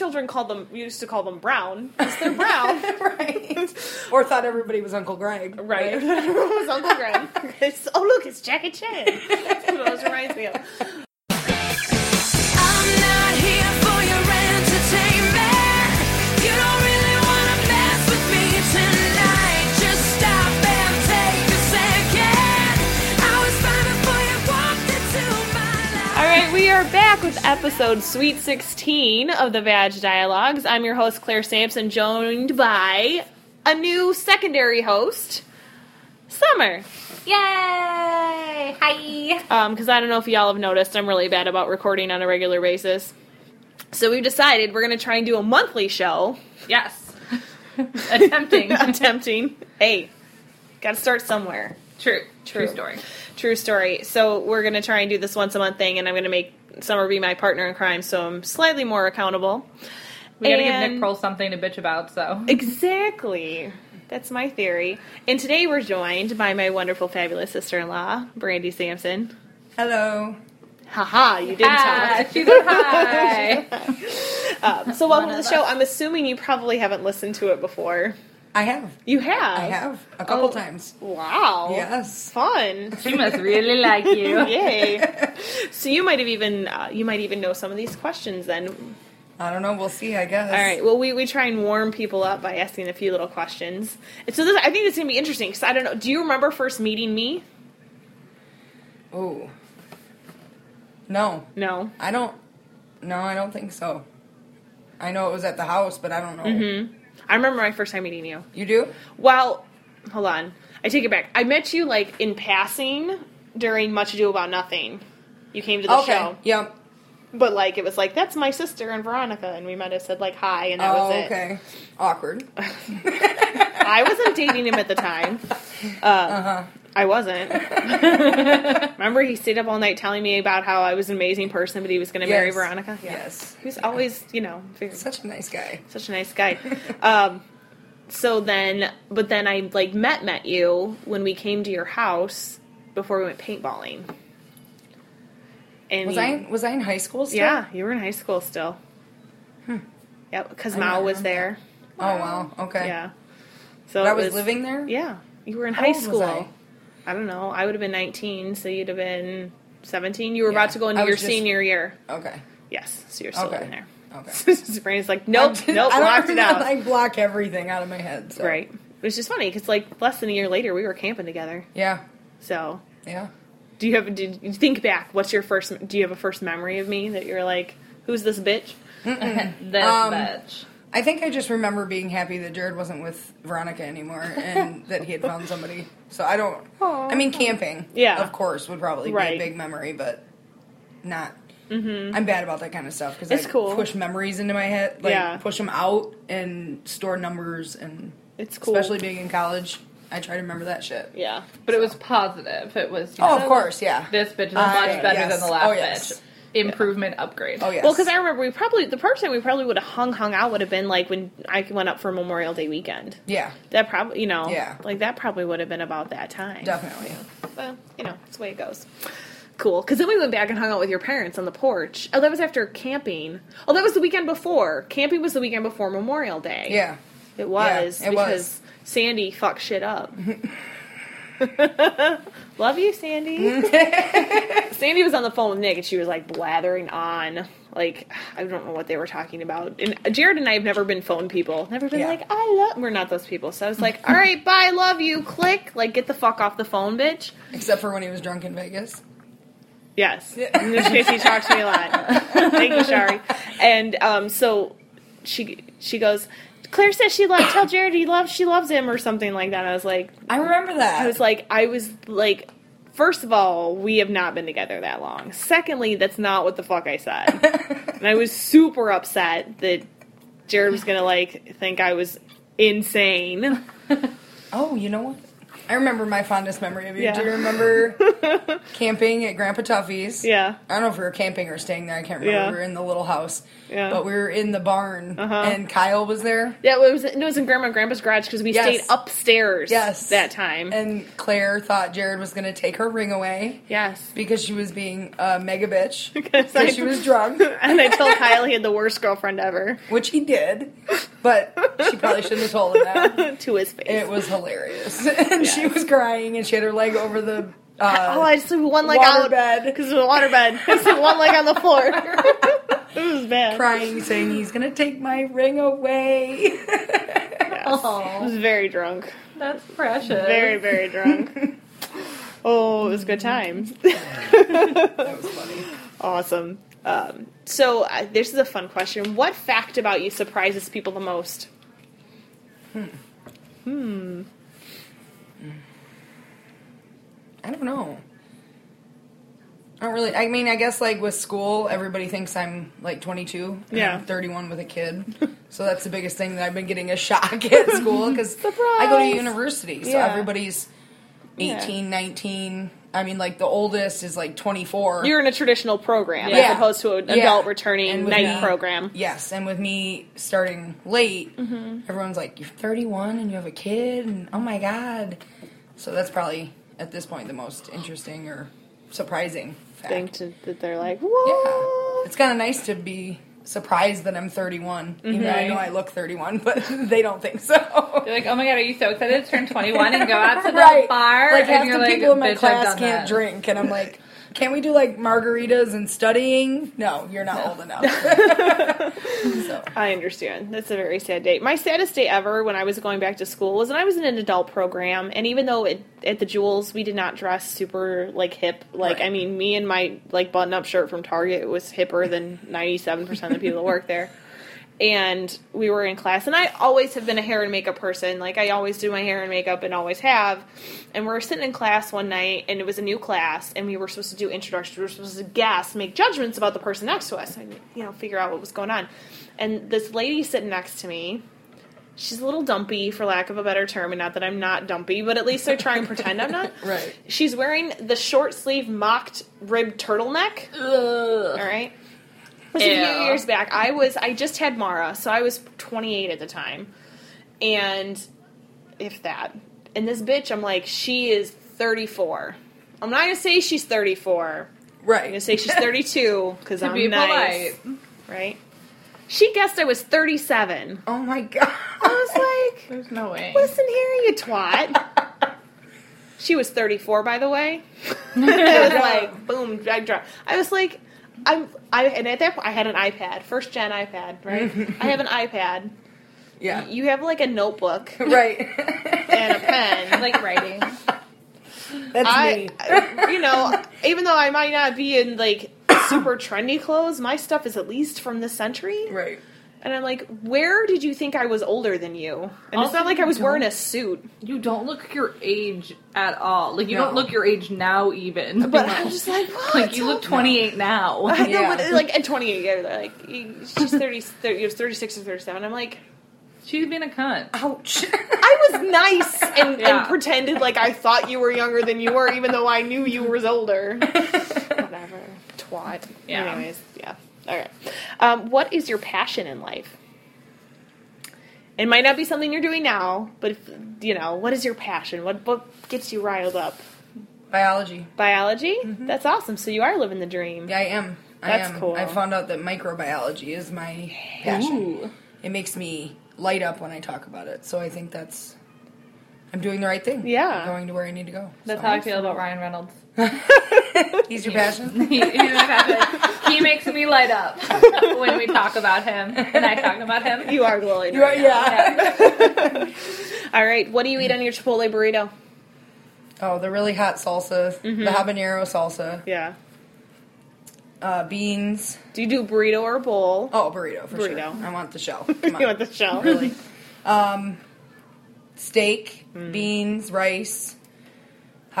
children called them used to call them brown because they're brown. right. Or thought everybody was Uncle Greg. Right. it was Uncle Greg. Oh, look, it's Jackie Chan. That's what it reminds me of. Are back with episode Sweet 16 of the Vag Dialogues. I'm your host, Clare Sampson, joined by a new secondary host, Summer. Yay! Hi! Um, because I don't know if y'all have noticed, I'm really bad about recording on a regular basis. So we've decided we're going to try and do a monthly show. Yes. Attempting. Attempting. Hey, got to start somewhere. True. True. True. story. True story. So we're going to try and do this once a month thing, and I'm going to make Summer be my partner in crime, so I'm slightly more accountable. We gotta give Nick Kroll something to bitch about, so. Exactly. That's my theory. And today we're joined by my wonderful, fabulous sister-in-law, Brandi Sampson. Hello. Haha, you did Ah, talk. she said hi. Um, so welcome to the of show. us. I'm assuming you probably haven't listened to it before. I have. You have. I have. A couple Oh. times. Wow. Yes. Fun. she must really like you. Yay. so you might have even uh, you might even know some of these questions then. I don't know. We'll see, I guess. All right. Well, we, we try and warm people up by asking a few little questions. And so this, I think it's gonna be interesting because I don't know. Do you remember first meeting me? Oh. No. No. I don't. No, I don't think so. I know it was at the house, but I don't know. Mm-hmm. I remember my first time meeting you. You do? Well, hold on. I take it back. I met you like in passing during Much Ado About Nothing. You came to the okay. show, Yep. but like it was like that's my sister and Veronica, and we might have said like hi, and that oh, was it. okay. Awkward. I wasn't dating him at the time. Uh, Uh-huh. I wasn't. Remember, he stayed up all night telling me about how I was an amazing person, but he was going to marry Yes. Veronica. Yes. he was always, you know, very, Such a nice guy. such a nice guy. um, so then, but then I like met met you when we came to your house before we went paintballing. And Was you- I was I in high school still? Yeah, you were in high school still. Yep, because Mao was there. Oh wow. Okay. Yeah. So I it was, living there? Yeah, you were in How high was school. I? Don't know. I would have been 19, so you'd have been 17. You were Yeah, about to go into your just- senior year. Okay. Yes, so you're still Okay. living there. Okay. Brain's like, nope, I'm- nope, I locked it out. I block everything out of my head. So. Right. It was just funny because like less than a year later, we were camping together. Yeah. So, Yeah. do you have? Did you think back? What's your first? Do you have a first memory of me that you're like, who's this bitch? this Um, bitch. I think I just remember being happy that Jared wasn't with Veronica anymore and that he had found somebody. So I don't. I mean, camping, Yeah. of course, would probably Right. be a big memory, but not. Mm-hmm. I'm bad about that kind of stuff because It's I cool. push memories into my head, like Yeah. push them out and store numbers, and It's cool. especially being in college, I try to remember that shit. yeah. But it was positive. It was. you Oh, of course, yeah. This bitch is Uh, much better yes. than the last Oh, yes. bitch. Improvement upgrade. Oh yes. Well, because I remember we probably the first time we probably would have hung hung out would have been like when I went up for Memorial Day weekend. yeah, That probably you know Yeah. like that probably would have been about that time. definitely. Well, you know, that's the way it goes. Cool. Because then we went back and hung out with your parents on the porch. Oh, that was after camping. Oh, that was the weekend before. Camping was the weekend before Memorial Day. Yeah, It was. Yeah, it because was. Sandy fucked shit up. Love you, Sandy. Sandy was on the phone with Nick and she was like blathering on. Like, I don't know what they were talking about. And Jared and I have never been phone people. Never been Yeah. like, I love. We're not those people. So I was like, all right, bye, love you. Click. Like, get the fuck off the phone, bitch. except for when he was drunk in Vegas. Yes. In which case, he talked to me a lot. Thank you, Shari. And um, so she she goes. Clare says she loves. Tell Jared he loves. She loves him or something like that. I was like, I remember that. I was like, I was like, first of all, we have not been together that long. Secondly, that's not what the fuck I said. and I was super upset that Jared was gonna like think I was insane. oh, you know what? I remember my fondest memory of you. Yeah. Do you remember camping at Grandpa Tuffy's? Yeah. I don't know if we were camping or staying there. I can't remember. Yeah. We were in the little house. Yeah. But we were in the barn, Uh-huh. and Kyle was there. Yeah, it was it was in Grandma and Grandpa's garage because we Yes. stayed upstairs. Yes. that time. And Clare thought Jared was going to take her ring away yes, because she was being a mega bitch. Because I- she was drunk, and I told Kyle he had the worst girlfriend ever which he did. But she probably shouldn't have told him that. to his face. It was hilarious. and she was crying, and she had her leg over the. Uh, oh, I just sleep one leg water out bed. because it was a water bed. I sleep one leg on the floor. it was bad. crying, saying he's gonna take my ring away. Yes. I was very drunk. That's precious. Very, very drunk. oh, it was good times. that was funny. awesome. Um, so uh, this is a fun question. What fact about you surprises people the most? I don't know. I don't really. I mean, I guess like with school, everybody thinks I'm like 22. and Yeah. I'm 31 with a kid. so that's the biggest thing that I've been getting a shock at school because I go to university. So Yeah. everybody's 18, 19. I mean, like the oldest is like 24. You're in a traditional program Yeah. as opposed to an Yeah. adult returning night me- program. Yes, and with me starting late, Mm-hmm. everyone's like, "You're 31 and you have a kid," and oh my god. So that's probably at this point the most interesting or surprising fact. Think to, that they're like, Yeah, it's kind of nice to be surprised that I'm 31, even though I mhm. know I look 31, but they don't think so. You're like, oh my god, are you so excited to turn 21 and go out to the right, bar? like and half you're the like, people in my I've class can't that." drink, and I'm like. Can't we do like margaritas and studying? No, you're not old enough. so, I understand. That's a very sad day. My saddest day ever when I was going back to school was when I was in an adult program, and even though it, at the Jewels we did not dress super like hip, like Right. I mean, me and my like button up shirt from Target was hipper than ninety seven percent of the people that work there. And we were in class, and I always have been a hair and makeup person. Like I always do my hair and makeup, and always have. And we were sitting in class one night, and it was a new class, and we were supposed to do introductions. We were supposed to guess, make judgments about the person next to us, and you know, figure out what was going on. And this lady sitting next to me, she's a little dumpy, for lack of a better term, and not that I'm not dumpy, but at least I try and pretend I'm not. Right. She's wearing the short sleeve mocked ribbed turtleneck. All right. Was a few years back. I was I just had Mara, so I was 28 at the time, and if that. And this bitch, I'm like, she is 34. I'm not gonna say she's 34. Right. I'm gonna say she's 32 because I'm be nice, polite. right? She guessed I was 37. Oh my god. I was like, There's no way. listen here, you twat. She was 34, by the way. it was like, boom, drag drop. I was like, I'm, I, and at that point, I had an iPad, first gen iPad, right? I have an iPad. yeah. You have like a notebook right. and a pen. like writing. That's I, me. You know, even though I might not be in like super trendy clothes, my stuff is at least from this century. Right. And I'm like, where did you think I was older than you? And it's Also, not like I was wearing a suit. You don't look your age at all. Like you No. don't look your age now, even. But I'm just like, what? like you look 28 now. I know, Yeah. but like at 28, yeah, like she's 30, 30, it was 36 or 37. I'm like, She's been a cunt. Ouch. I was nice and, Yeah. and pretended like I thought you were younger than you were, even though I knew you was older. Whatever, twat. Yeah. Anyways, yeah. All right. Um, what is your passion in life? It might not be something you're doing now, but if, you know, what is your passion? What what gets you riled up? Biology. Biology. That's awesome. So you are living the dream. Yeah, I am. I That's am. cool. I found out that microbiology is my passion. Ooh. It makes me light up when I talk about it. So I think that's I'm doing the right thing. Yeah. I'm going to where I need to go. That's So. how I feel about Ryan Reynolds. He's your passion? He, he's my passion. he makes me light up when we talk about him and I talk about him. You are glowing. You are, right yeah. All right. What do you eat on your Chipotle burrito? Oh, the really hot salsa, Mm-hmm. the habanero salsa, Yeah. uh, beans. Do you do burrito or bowl? Oh, burrito for Burrito. sure. I want the shell. Come you want the shell? really. Um, steak, Mm. beans, rice,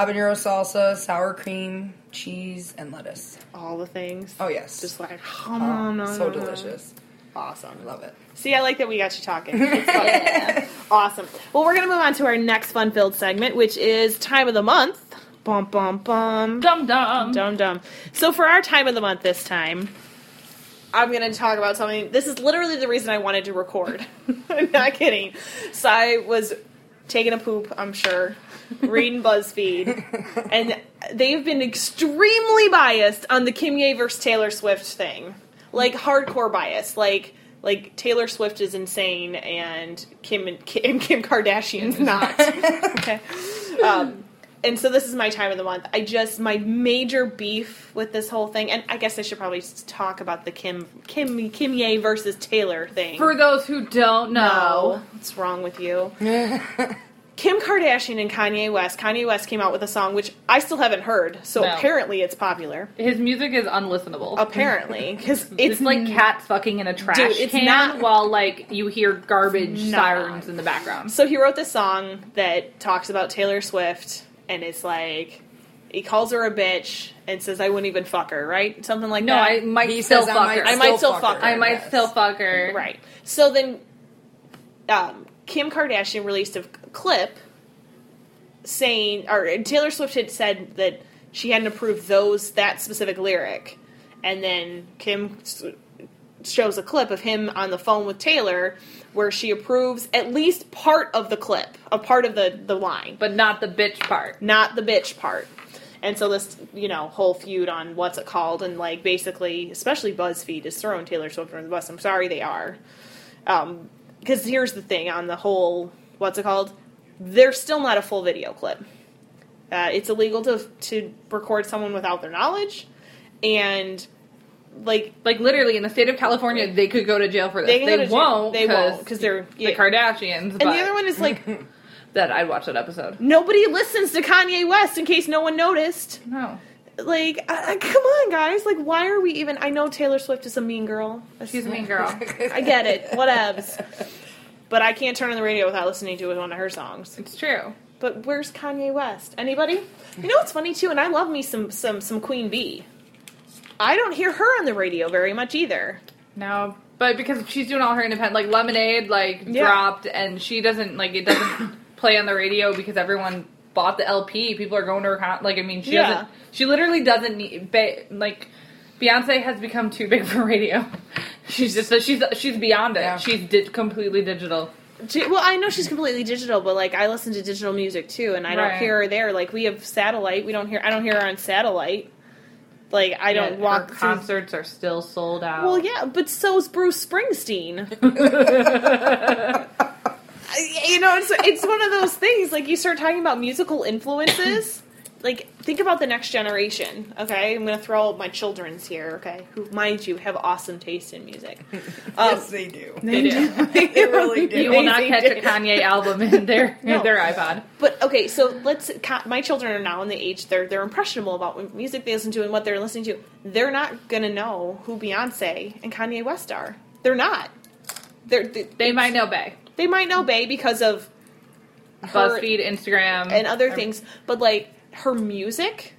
habanero salsa, sour cream, cheese, and lettuce. All the things. Oh yes, Just like, Oh, oh, no, so no, no. delicious. Awesome. Love it. See, I like that we got you talking. It's fun. awesome. Well, we're going to move on to our next fun filled segment, which is time of the month. Bum, bum, bum. Dum dum. Dum, dum. So, for our time of the month this time, I'm going to talk about something. This is literally the reason I wanted to record. I'm not kidding. So, I was taking a poop, I'm sure, reading BuzzFeed, and they've been extremely biased on the Kimye versus Taylor Swift thing. Like, hardcore bias. Like, like Taylor Swift is insane and Kim and Kim, Kim Kardashian's not. okay. Um, and so this is my time of the month. I just my major beef with this whole thing, and I guess I should probably s- talk about the Kim Kim Kimye versus Taylor thing. For those who don't no, know, what's wrong with you? Kim Kardashian and Kanye West. Kanye West came out with a song which I still haven't heard, so No. apparently it's popular. his music is unlistenable. Apparently, because It's, it's, like cats fucking in a trash Dude, it's can not- while like you hear garbage sirens in the background. So he wrote this song that talks about Taylor Swift, and it's like he calls her a bitch and says, "I wouldn't even fuck her," right? Something like No, that. No, I might He still says I fuck might her. I might still fuck her. I might yes. still fuck her. right. So then, um, Kim Kardashian released a clip saying, or Taylor Swift had said that she hadn't approved those that specific lyric, and then Kim shows a clip of him on the phone with Taylor where she approves at least part of the clip, a part of the the line. But not the bitch part. not the bitch part. And so this, you know, whole feud on what's it called, and like basically, especially BuzzFeed is throwing Taylor Swift under the bus. I'm sorry they are, because here's the thing on the whole what's it called? There's still not a full video clip. Uh, it's illegal to to record someone without their knowledge, and like Like literally in the state of California, they could go to jail for this. They They, can go to jail. won't. They won't, 'cause they're- the yeah. Kardashians. and the other one is like that I'd watch that episode. nobody listens to Kanye West in case no one noticed. No, Like, uh, come on, guys! Like, why are we even? I know Taylor Swift is a mean girl. she's a mean girl. I get it. Whatevs. But I can't turn on the radio without listening to one of her songs. It's true. But where's Kanye West? Anybody? You know what's funny too, and I love me some some some Queen Bee. I don't hear her on the radio very much either. No, but because she's doing all her independent, like Lemonade, like Yeah. dropped, and she doesn't like it doesn't play on the radio because everyone bought the LP. People are going to her con- like I mean she Yeah. doesn't. She literally doesn't need ba- like. Beyonce has become too big for radio. She's just she's she's beyond it. Yeah. She's di- completely digital. Di- Well, I know she's completely digital, but like I listen to digital music too, and I don't hear her there. Like we have satellite, we don't hear. I don't hear her on satellite. Like I don't Yet walk her through. concerts are still sold out. Well, yeah, but so's Bruce Springsteen. You know, it's it's one of those things. Like you start talking about musical influences. Like think about the next generation. Okay, I'm going to throw my children's here. Okay, who, mind you, have awesome taste in music. Um, yes, they do. they do. They really do. You will not They catch a. Kanye album in their No. in their iPod. But okay, so let's. My children are now in the age they're they're impressionable about what music they listen to and what they're listening to. They're not gonna know who Beyonce and Kanye West are. They're not. They're, they They might know Bay, they might know Bay because of her BuzzFeed, Instagram, and other things, but like her music.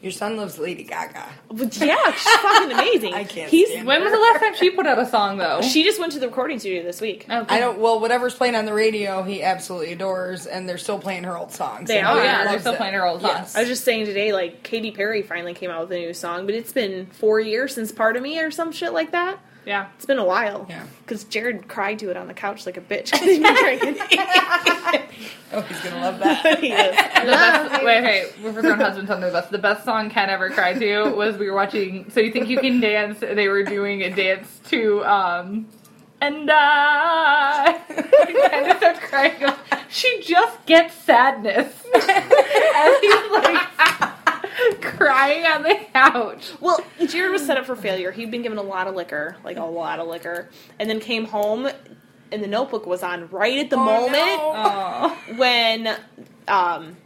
Your son loves Lady Gaga. but Yeah, she's fucking amazing. I can't He's stand When was the last time she put out a song though? she just went to the recording studio this week. Oh, okay. I don't. Well, whatever's playing on the radio, he absolutely adores, and they're still playing her old songs. They and are. Oh, yeah, they're still it. playing her old Yes. songs. I was just saying today, like Katy Perry finally came out with a new song, but it's been four years since "Part of Me" or some shit like that. Yeah. It's been a while. Yeah. Because Jared cried to it on the couch like a bitch. 'cause he's been drinking. Oh, he's gonna love that. he is. The best, wait, wait, we're throwing husbands under the bus. The best song Ken ever cried to was we were watching So You Think You Can Dance. They were doing a dance to, um, and I. Ken just starts crying. She just gets sadness. and he's like crying on the couch. Well, Jared was set up for failure. He'd been given a lot of liquor, like a lot of liquor, and then came home, and the Notebook was on right at the Oh, moment no. When um,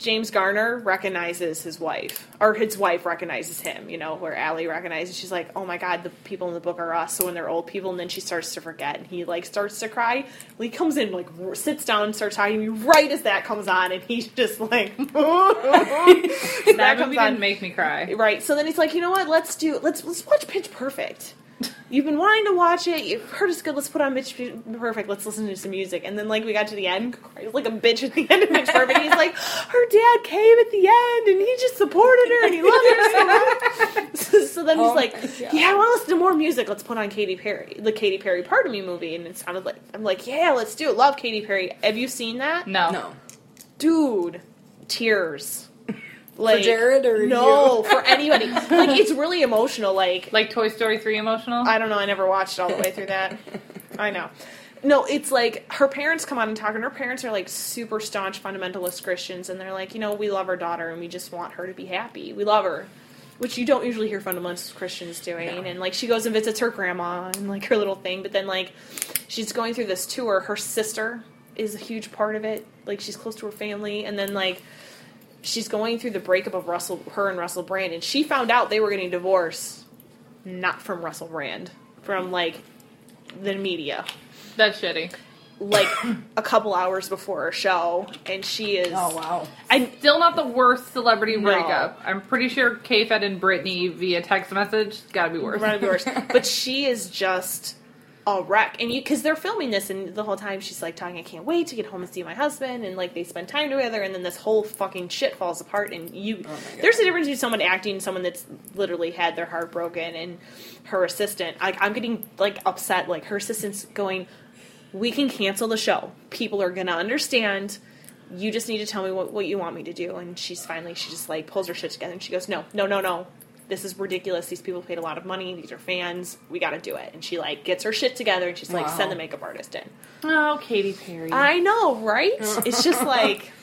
James Garner recognizes his wife, or his wife recognizes him. You know, where Allie recognizes, she's like, "Oh my God, the people in the book are us." So when they're old people, and then she starts to forget, and he like starts to cry. Well, he comes in, like sits down, and starts talking to me right as that comes on, and he's just like, That comes movie on. didn't make me cry. Right. So then he's like, you know what? Let's do let's let's watch Pitch Perfect. You've been wanting to watch it. You've heard it's good. Let's put on Pitch Perfect. Let's listen to some music. And then, like, we got to the end. He's like a bitch at the end of Pitch Perfect. He's like, her dad came at the end and he just supported her and he loved her so much. so, so then he's Oh like, God. yeah, I want to listen to more music. Let's put on Katy Perry, the Katy Perry Part of Me movie. And it sounded like, I'm like, yeah, let's do it. Love Katy Perry. Have you seen that? No. No. Dude, tears. Like, Jared or no, you? for anybody. Like it's really emotional. Like Like Toy Story 3 emotional? I don't know. I never watched all the way through that. I know. No, it's like her parents come on and talk, and her parents are like super staunch fundamentalist Christians, and they're like, you know, we love our daughter, and we just want her to be happy. We love her, which you don't usually hear fundamentalist Christians doing. And like, she goes and visits her grandma and like her little thing, but then like, she's going through this tour. Her sister is a huge part of it. Like, she's close to her family, and then like, she's going through the breakup of Russell, her and Russell Brand, and she found out they were getting divorced, not from Russell Brand, from like the media, That's shitty. like a couple hours before her show, and she is. Oh wow. I'm Still not the worst celebrity No. breakup. I'm pretty sure K-Fed and Britney via text message. It's gotta be worse. Run of yours. but she is just a wreck. And you, because they're filming this, and the whole time she's like talking, I can't wait to get home and see my husband, and like they spend time together, and then this whole fucking shit falls apart. And you, Oh there's a difference between someone acting and someone that's literally had their heart broken, and her assistant. Like I'm getting like upset. Like her assistant's going, we can cancel the show. People are gonna understand. You just need to tell me what, what you want me to do. And she's finally, she just like pulls her shit together and she goes, no, no, no, no. This is ridiculous. These people paid a lot of money. These are fans. We got to do it. And she like gets her shit together and she's like, Wow. send the makeup artist in. Oh, Katy Perry. I know, right? it's just like.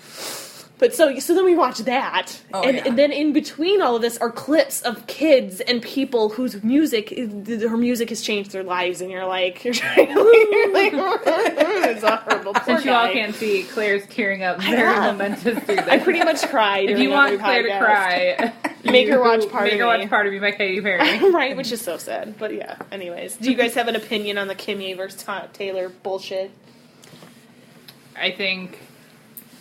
But so so then we watch that, Oh, and, yeah. and then in between all of this are clips of kids and people whose music, her music has changed their lives, and you're like, you're trying to, you're like, it's horrible. Poor Since you all can't see, Clare's tearing up very know. momentous through this. I pretty much cried. if you want every Clare to cry, Make her watch Part make of her Me. watch Part of Me by Katy Perry. right, which is so sad. But yeah, anyways, do you guys have an opinion on the Kimye versus Taylor bullshit? I think,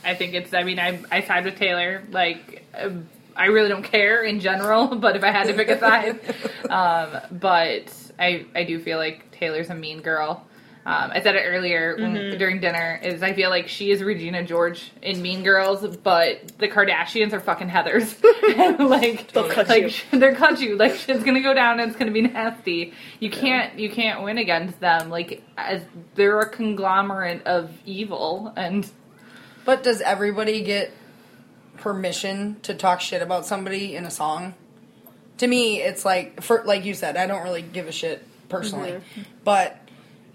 I think it's. I mean, I I side with Taylor. Like, um, I really don't care in general, but if I had to pick a side, um, but I I do feel like Taylor's a mean girl. Um, I said it earlier when- Mm-hmm. during dinner. Is I feel like she is Regina George in Mean Girls, but the Kardashians are fucking Heather's. like, They'll cut like you. they're cut you. Like shit's gonna go down and it's gonna be nasty. You can't you can't win against them. Like as they're a conglomerate of evil and But does everybody get permission to talk shit about somebody in a song? To me, it's like for like you said, I don't really give a shit personally. Mm-hmm. But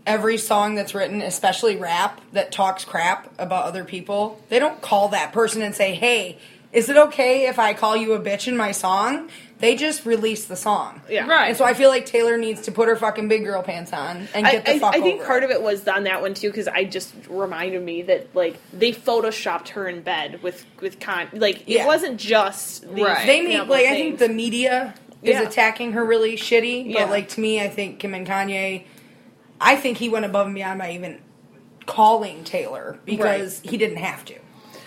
every song that's written, especially rap that talks crap about other people, they don't call that person and say, "Hey, is it okay if I call you a bitch in my song?" They just released the song. Yeah. Right. And so I feel like Taylor needs to put her fucking big girl pants on and I, get the I, fuck I think over part it. of it was on that one too because I just reminded me that like they photoshopped her in bed with with con like Yeah. it wasn't just these Right. They make example like I think the media is Yeah. attacking her really shitty, but Yeah. like to me, I think Kim and Kanye, I think he went above and beyond by even calling Taylor because he didn't have to.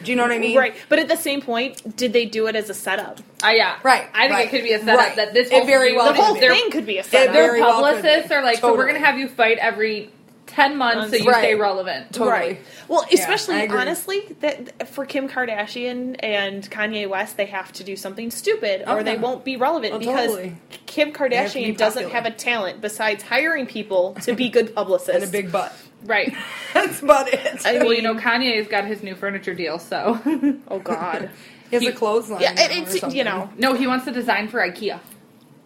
Do you know what I mean? right, but at the same point, did they do it as a setup? uh, yeah, Right, I think right, it could be a setup right. that this It whole very well The whole thing could be a They're setup. their very well publicists are like, so we're gonna have you fight every ten months so you Right. stay relevant. Totally. Right. Well, especially I agree. honestly, that for Kim Kardashian and Kanye West, they have to do something stupid, Oh, or they won't be relevant Oh, because totally. Kim have to be Kardashian doesn't have a talent besides hiring people to be good publicists. And a big butt. Right. That's about it. I Well, you know, Kanye's got his new furniture deal, so oh god. he has he- a clothesline. yeah, or it's you know, no, he wants to design for IKEA.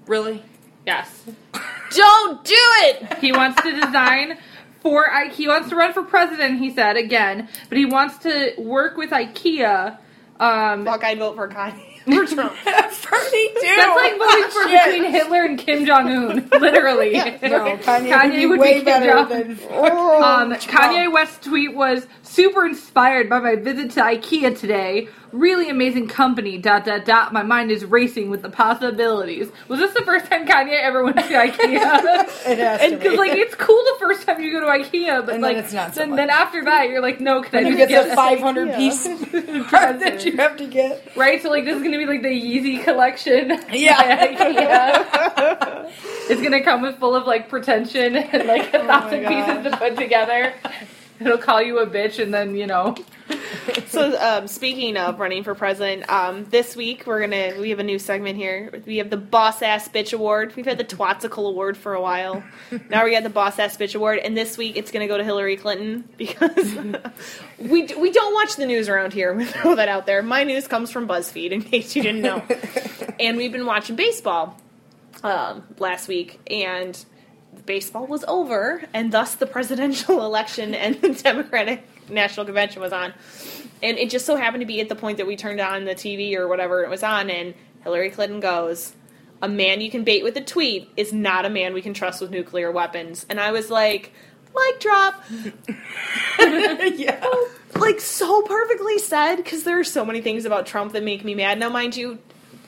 Really? Yes, don't do it. he wants to design for IKEA. He wants to run for president. He said again, but he wants to work with IKEA. Um, Fuck, I'd vote for Kanye for Trump. Pretty too. That's like voting for Shit. between Hitler and Kim Jong Un, literally. No, Kanye, Kanye would be way be Kim better Jong- than. Oh, Um, Kanye West's tweet was super inspired by my visit to IKEA today. Really amazing company. Dot dot dot. My mind is racing with the possibilities. Was this the first time Kanye ever went to IKEA? It has to And because be. like it's cool the first time you go to IKEA, but And then like it's not so then, then after that you're like, no, can I you just get the 500 Yeah. piece card that you have to get. right? So like this is gonna be like the Yeezy collection. Yeah. IKEA. it's gonna come with full of like pretension and like a oh thousand pieces to put together. It'll call you a bitch and then you know. So, um, speaking of running for president, um, this week we're gonna we have a new segment here. We have the Boss Ass Bitch Award. We've had the Twatsicle Award for a while. now we got the Boss Ass Bitch Award, and this week it's gonna go to Hillary Clinton because we d- we don't watch the news around here. We throw that out there. My news comes from BuzzFeed, in case you didn't know. and we've been watching baseball um, last week, and baseball was over, and thus the presidential election and the Democratic National Convention was on. And it just so happened to be at the point that we turned on the TV or whatever it was on, and Hillary Clinton goes, A man you can bait with a tweet is not a man we can trust with nuclear weapons. And I was like, Mic drop. yeah. Like, so perfectly said, because there are so many things about Trump that make me mad. Now, mind you,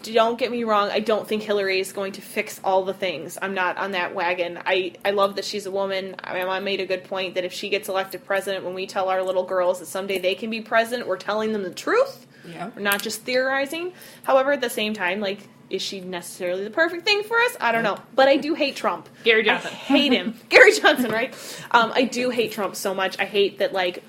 don't get me wrong, I don't think Hillary is going to fix all the things. I'm not on that wagon. I, I love that she's a woman. I, mean, I made a good point that if she gets elected president, when we tell our little girls that someday they can be president, we're telling them the truth. Yeah. We're not just theorizing. However, at the same time, like, is she necessarily the perfect thing for us? I don't know. But I do hate Trump. Gary Johnson. I hate him. Gary Johnson, right? Um, I do hate Trump so much. I hate that, like,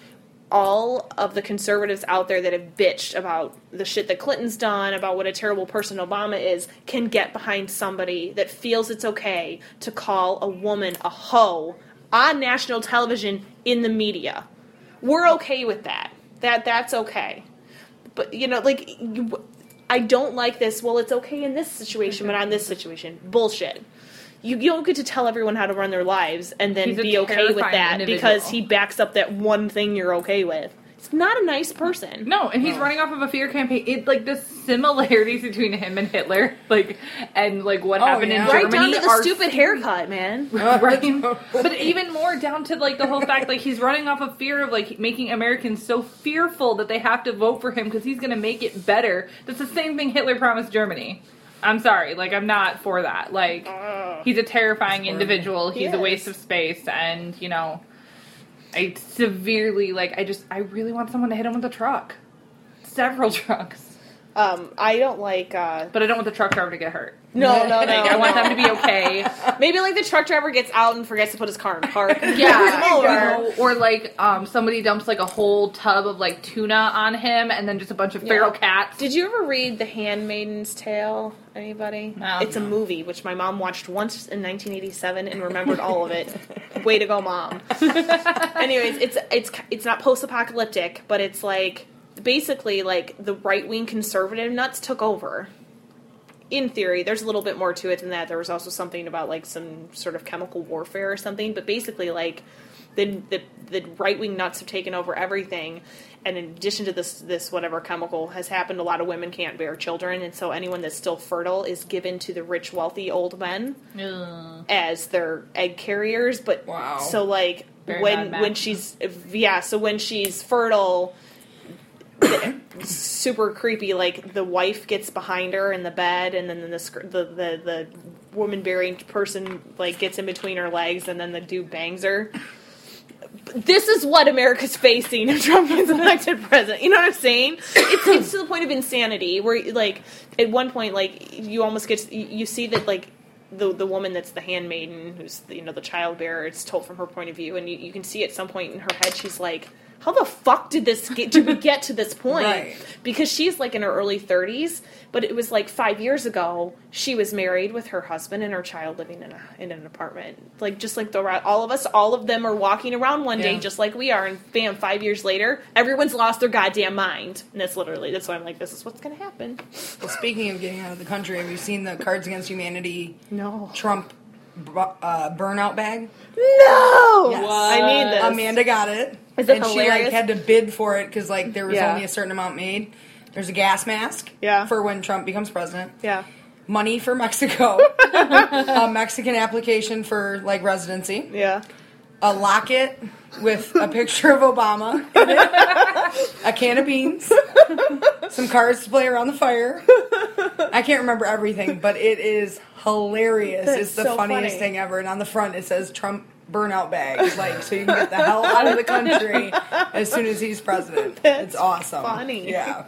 all of the conservatives out there that have bitched about the shit that Clinton's done, about what a terrible person Obama is, can get behind somebody that feels it's okay to call a woman a hoe on national television in the media. We're okay with that. That that's okay. But you know, like you, I don't like this. Well, it's okay in this situation, but on this situation, bullshit. You, you don't get to tell everyone how to run their lives and then He's be okay with that individual. because he backs up that one thing you're okay with. He's not a nice person. No, and he's running off of a fear campaign. It like the similarities between him and Hitler, like and like what Oh, happened yeah. in Right Germany Right down to the are stupid haircut, man. right? Oh, but even more down to like the whole fact like he's running off of fear of like making Americans so fearful that they have to vote for him because he's going to make it better. That's the same thing Hitler promised Germany. I'm sorry, like I'm not for that. Like he's a terrifying individual. He's He a waste of space, and you know, I severely like. I just I really want someone to hit him with a truck, several trucks. Um, I don't like. Uh, But I don't want the truck driver to get hurt. No, no, no. Like, I want them to be okay. Maybe like the truck driver gets out and forgets to put his car in park. Yeah, Or- know, or like um, somebody dumps like a whole tub of like tuna on him, and then just a bunch of feral cats. Did you ever read The Handmaiden's Tale? Anybody? No. It's a movie which my mom watched once in 1987 and remembered all of it. Way to go, mom! Anyways, it's it's it's not post-apocalyptic, but it's like basically like the right-wing conservative nuts took over. In theory, there's a little bit more to it than that. There was also something about like some sort of chemical warfare or something, but basically like the the, the right wing nuts have taken over everything, and in addition to this this whatever chemical has happened, a lot of women can't bear children, and so anyone that's still fertile is given to the rich, wealthy old men as their egg carriers. But Wow. so like Very when when she's yeah, so when she's fertile. Super creepy like the wife gets behind her in the bed and then the the the, the woman bearing person like gets in between her legs and then the dude bangs her this is what America's facing if Trump gets elected president. You know what I'm saying? It's, it's to the point of insanity where, like, at one point, like, you almost get you you see that, like, the the woman that's the handmaiden, who's you know the child bearer, it's told from her point of view, and you, you can see at some point in her head, she's like, "How the fuck did this get? Did we get to this point?" Right. Because she's like in her early 30s, but it was like five years ago. She was married with her husband and her child living in a in an apartment. Like just like the all of us, all of them are walking around one day Yeah. just like we are, and bam, five years later, everyone's lost their goddamn mind. And that's literally that's why I'm like, this is what's gonna happen. Well, speaking of getting out of the country, have you seen the Cards Against Humanity No, Trump uh, burnout bag? no, Yes. I need this. Amanda got it. Is it and she like had to bid for it because like there was Yeah. only a certain amount made. There's a gas mask. Yeah. For when Trump becomes president. Yeah, Money for Mexico. a Mexican application for like residency. yeah. a locket with a picture of Obama, a can of beans, some cards to play around the fire. I can't remember everything, but it is hilarious. That's it's the so funniest funny. thing ever. And on the front it says Trump burnout bag, like so you can get the hell out of the country as soon as he's president. it's awesome. funny. Yeah.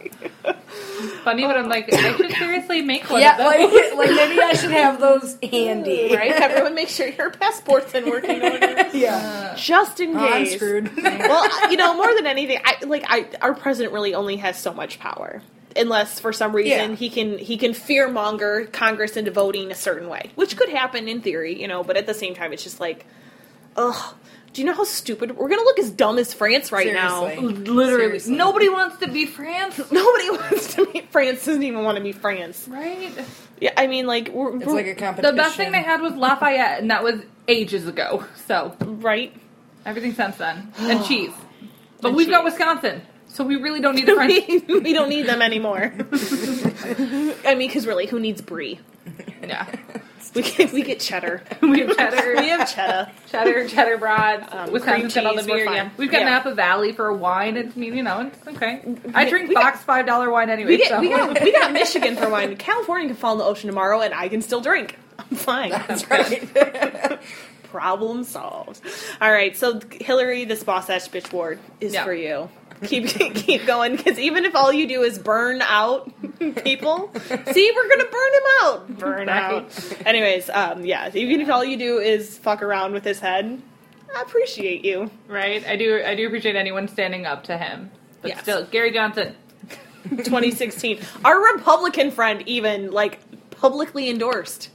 Funny, but I'm like, I should seriously make one Yeah, of those. like, like maybe I should have those handy. right? Everyone make sure your passport's in working order. Yeah. Just in Oh, I'm case. screwed. well, you know, more than anything, I like I our president really only has so much power. Unless for some reason Yeah. he can he can fear monger Congress into voting a certain way, which could happen in theory, you know. But at the same time, it's just like, ugh. Do you know how stupid we're gonna look as dumb as France right now? Literally, Seriously. nobody wants to be France, Nobody wants to be France. Doesn't even want to be France. right? Yeah, I mean, like we're, It's we're- like a competition. The best thing they had was Lafayette, and that was ages ago. So right. everything since then, and cheese. But And we've got. Wisconsin, so we really don't need the French. we, we don't need them anymore. I mean, because really, who needs brie? yeah, We get we get cheddar. we have cheddar. We have cheddar. cheddar, cheddar broads. Um, Wisconsin's cream got all the cheese, beer. Yeah, we've got Yeah. Napa Valley for wine. It's you know it's okay. I drink we got- box five dollar wine anyway. We get so. we got we got Michigan for wine. California can fall in the ocean tomorrow, and I can still drink. I'm fine. That's right. Problem solved. All right, so Hillary, this boss ass bitch ward is Yeah. for you. Keep keep going because even if all you do is burn out people, see, we're gonna burn him out. Burn out. Anyways, um, yeah. Even if all you do is fuck around with his head, I appreciate you. right. I do. I do appreciate anyone standing up to him. But Yes. still, Gary Johnson. 2016. Our Republican friend even like publicly endorsed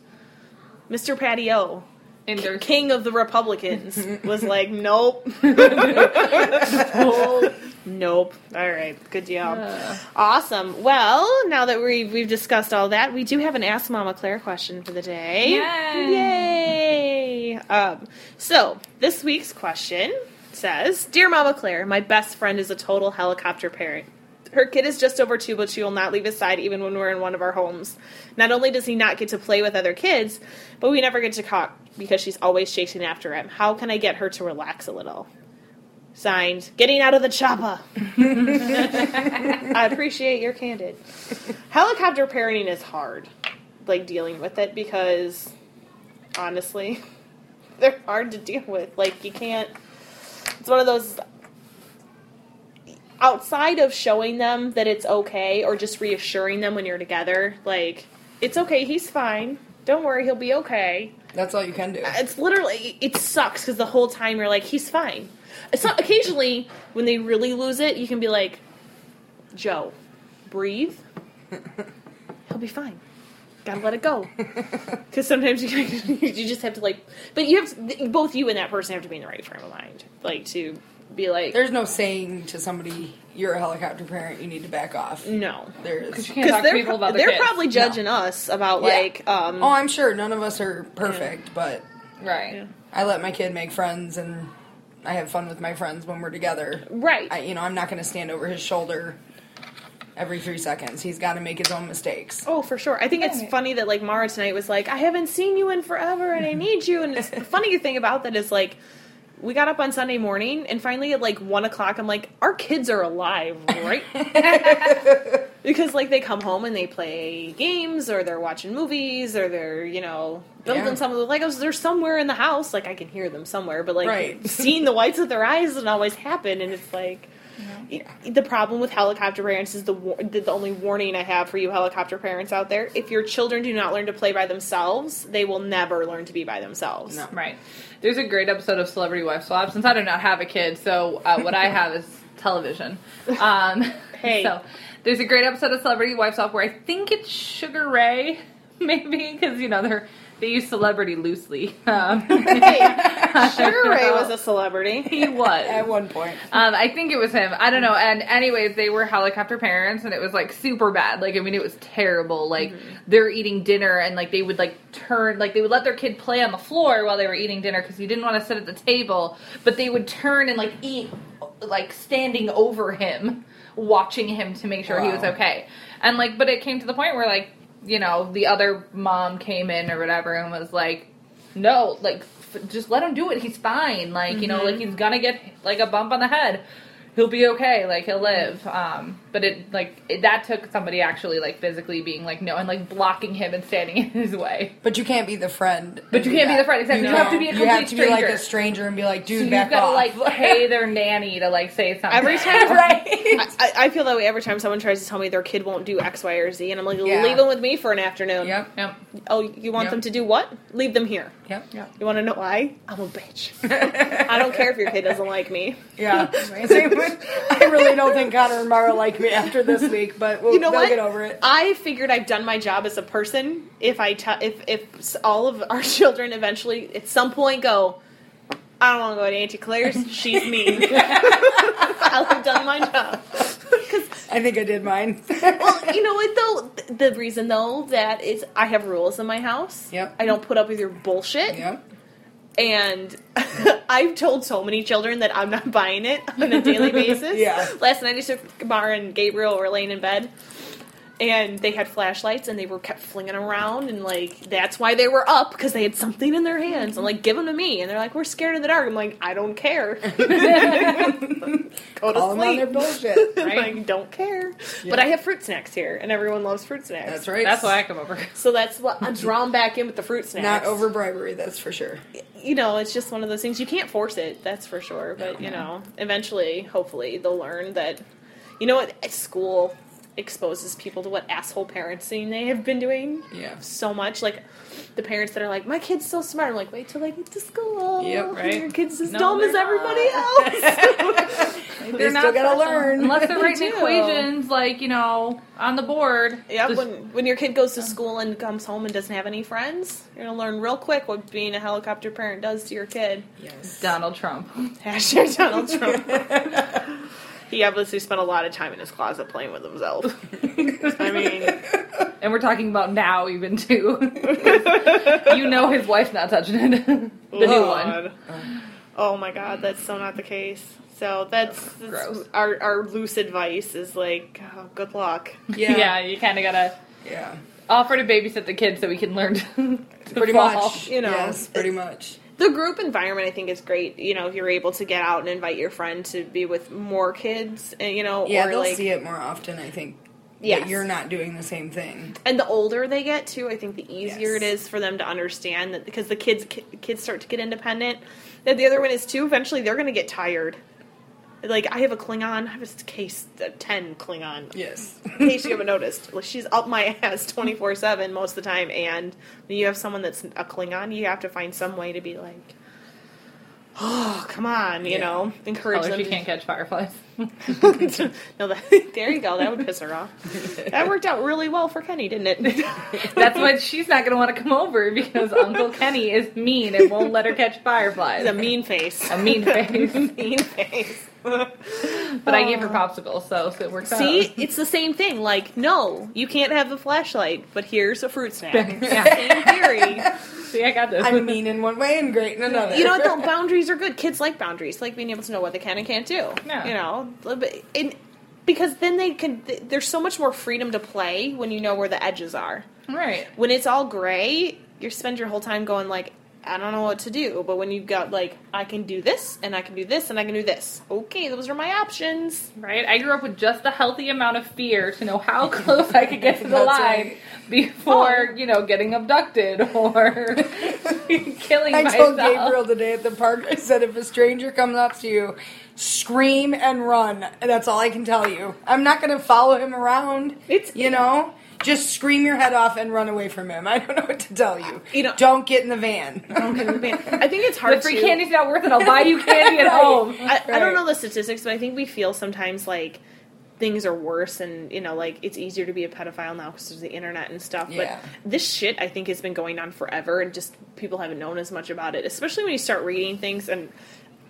Mr. Patty O. Enders- King of the Republicans was like, nope. Nope. All right. Good job. Awesome. Well, now that we've, we've discussed all that, we do have an Ask Mama Clare question for the day. Yay. Yay. Um, so, this week's question says Dear Mama Clare, my best friend is a total helicopter parent. Her kid is just over two, but she will not leave his side even when we're in one of our homes. Not only does he not get to play with other kids, but we never get to talk because she's always chasing after him. How can I get her to relax a little? Signed, getting out of the chopper. I appreciate your candid. Helicopter parenting is hard, like dealing with it because honestly, they're hard to deal with. Like you can't. It's one of those. Outside of showing them that it's okay, or just reassuring them when you're together, like it's okay, he's fine. Don't worry, he'll be okay. That's all you can do. It's literally it sucks because the whole time you're like he's fine. It's not occasionally when they really lose it, you can be like, Joe, breathe. He'll be fine. Gotta let it go. Because sometimes you, you just have to like, but you have to, both you and that person have to be in the right frame of mind, like to be like, There's no saying to somebody, "You're a helicopter parent. You need to back off." no. There you is. can't talk to they're, people about their they're kids. probably judging us about Yeah. like, um, Oh, I'm sure none of us are perfect, but right. Yeah. I let my kid make friends and I have fun with my friends when we're together. right. I, you know, I'm not going to stand over his shoulder every three seconds. He's got to make his own mistakes. Oh, for sure. I think it's Right. funny that like Mara tonight was like, I haven't seen you in forever and I need you. And it's, the funny thing about that is like, we got up on Sunday morning and finally at like one o'clock, I'm like, our kids are alive, right? because like they come home and they play games or they're watching movies or they're, you know, building Yeah. some of the Legos. They're somewhere in the house. Like I can hear them somewhere, but like Right. seeing the whites of their eyes doesn't always happen. And it's like, the problem with helicopter parents is the, the the only warning I have for you helicopter parents out there. If your children do not learn to play by themselves, they will never learn to be by themselves. No. Right. There's a great episode of Celebrity Wife Swap. Since I do not have a kid, so uh, what I have is television. Um, Hey. So there's a great episode of Celebrity Wife Swap where I think it's Sugar Ray, maybe because you know they're they use celebrity loosely. Um, Hey, Sugar Ray was a celebrity. he was. At one point. Um, I think it was him. I don't know. And anyways, they were helicopter parents, and it was like super bad. Like I mean, it was terrible. Like they're eating dinner, and like they would like turn, like they would let their kid play on the floor while they were eating dinner because he didn't want to sit at the table. But they would turn and like eat, like standing over him, watching him to make sure he was okay. And like, but it came to the point where like, you know, the other mom came in or whatever and was like, no, like f- just let him do it. He's fine. Like you know, like Mm-hmm. he's gonna get like a bump on the head. He'll be okay. Like he'll live. Um, but it like it, that took somebody actually like physically being like no and like blocking him and standing in his way. But you can't be the friend. But you can't be the friend, exactly. You have to be a You have complete to be like a stranger and be like, So dude, you've back got to off. like pay their nanny to like say something. Every time, right? I, I feel that way every time someone tries to tell me their kid won't do X, Y, or Z, and I'm like, Yeah. leave them with me for an afternoon. Yep. Yep. Oh, you want Yep. them to do what? Leave them here. Yep. You want to know why? I'm a bitch. I don't care if your kid doesn't like me. Yeah. Same with- I really don't think Connor and Mara like me after this week, but we'll, You know they'll what? get over it. I figured I've done my job as a person. If I te- if if all of our children eventually at some point go, I don't want to go to Auntie Clare's. She's mean. I'll have done my job. I think I did mine. Well, you know what though? The reason though that is I have rules in my house. Yep. I don't put up with your bullshit. yep. And I've told so many children that I'm not buying it on a daily basis. Yeah. Last night I took Kamara and Gabriel were laying in bed. And they had flashlights and they were kept flinging around and like that's why they were up because they had something in their hands. I'm like, give them to me, and they're like, we're scared of the dark. I'm like, I don't care. Go to All them on their sleep. bullshit. I'm like, don't care. But I have fruit snacks here, and everyone loves fruit snacks. That's right. That's why I come over. So that's what I'm drawn back in with the fruit snacks. Not over bribery, that's for sure. You know, it's just one of those things you can't force it. That's for sure. But you know, eventually, hopefully, they'll learn that. You know what? At school exposes people to what asshole parenting they have been doing. Yeah. So much like. The parents that are like, my kid's so smart. I'm like, wait till they get to school. Yep, right. Your kid's as No, dumb as everybody not. else. they're still gotta learn. unless they're writing equations like you know on the board. Yeah, Just- when when your kid goes to school and comes home and doesn't have any friends, you're gonna learn real quick what being a helicopter parent does to your kid. Yes. Donald Trump. Hashtag Donald Trump. He obviously spent a lot of time in his closet playing with himself. I mean, And we're talking about now even too. you know his wife's not touching it. the new one. God. Oh my god, that's so not the case. So that's, that's Gross. our our loose advice is like, oh, good luck. Yeah. Yeah, you kind of gotta Yeah. offer to babysit the kids so we can learn to, to Pretty fall. much. you know. Yes, pretty much. The group environment i think is great you know if you're able to get out and invite your friend to be with more kids and you know Yeah, or they'll like see it more often, I think. Yeah, you're not doing the same thing. and the older they get too i think the easier Yes. it is for them to understand that because the kids kids start to get independent and the other one is too eventually they're going to get tired like i have a klingon i have a case a 10 klingon Yes. in case you haven't noticed like she's up my ass 24-7 most of the time and when you have someone that's a klingon you have to find some way to be like oh come on you Yeah. know encourage oh, Tell her them she to can't catch fireflies. no, that, there you go. That would piss her off. That worked out really well for Kenny, didn't it? That's why she's not going to want to come over because Uncle Kenny is mean and won't let her catch fireflies. He's a mean face. A mean face. mean face. But I gave her popsicles, so, so it works out, See, out. it's the same thing. Like, no, you can't have the flashlight, but here's a fruit snack. Yeah. Same theory. See, I got this. I'm mean in one way and great in another. You know what? Though boundaries are good. Kids like boundaries, like being able to know what they can and can't do. Yeah. You know, but and because then they can. There's so much more freedom to play when you know where the edges are. right. when it's all gray, you spend your whole time going like, I don't know what to do. But when you've got like, I can do this and I can do this and I can do this. Okay, those are my options. Right? I grew up with just a healthy amount of fear to know how close I could get to the line right. before, oh. you know, getting abducted or killing I myself. told Gabriel today at the park, I said, if a stranger comes up to you, scream and run. That's all I can tell you. I'm not going to follow him around. It's- you know, just scream your head off and run away from him. I don't know what to tell you. You know- don't get in the van. Don't get in the van. I think it's hard. The free to. candy's not worth it. I'll buy you candy at Right. home. I, I don't know the statistics, but I think we feel sometimes like things are worse and you know like it's easier to be a pedophile now because there's the internet and stuff Yeah. but this shit i think has been going on forever and just people haven't known as much about it especially when you start reading things and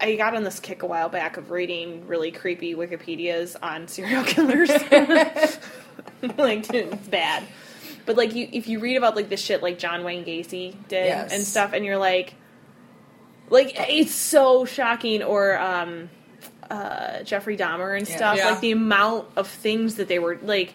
i got on this kick a while back of reading really creepy wikipedias on serial killers like it's bad but like you if you read about like the shit like john wayne gacy did Yes. and stuff and you're like like it's so shocking or um uh jeffrey dahmer and stuff Yeah. like the amount of things that they were like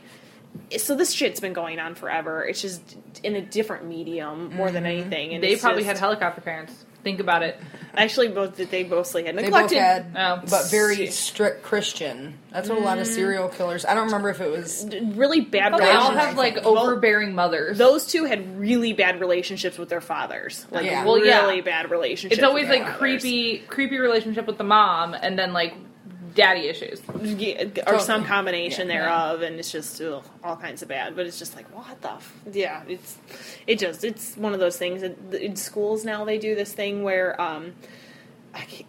so this shit's been going on forever it's just in a different medium more than anything and They probably just- had helicopter parents. Think about it. Actually, both they mostly had They both neglected. had, Oh. but very strict Christian. That's what a lot of mm. serial killers. I don't remember if it was. really bad They all relationships. have like Well, overbearing mothers. Those two had really bad relationships with their fathers. Like Yeah. Well, yeah. really bad relationships. it's always with their like fathers. creepy, creepy relationship with the mom, and then like daddy issues. Yeah, or some combination Yeah. thereof, and it's just ugh, all kinds of bad. But it's just like what the f- yeah, it's it just it's one of those things. In, in schools now they do this thing where um,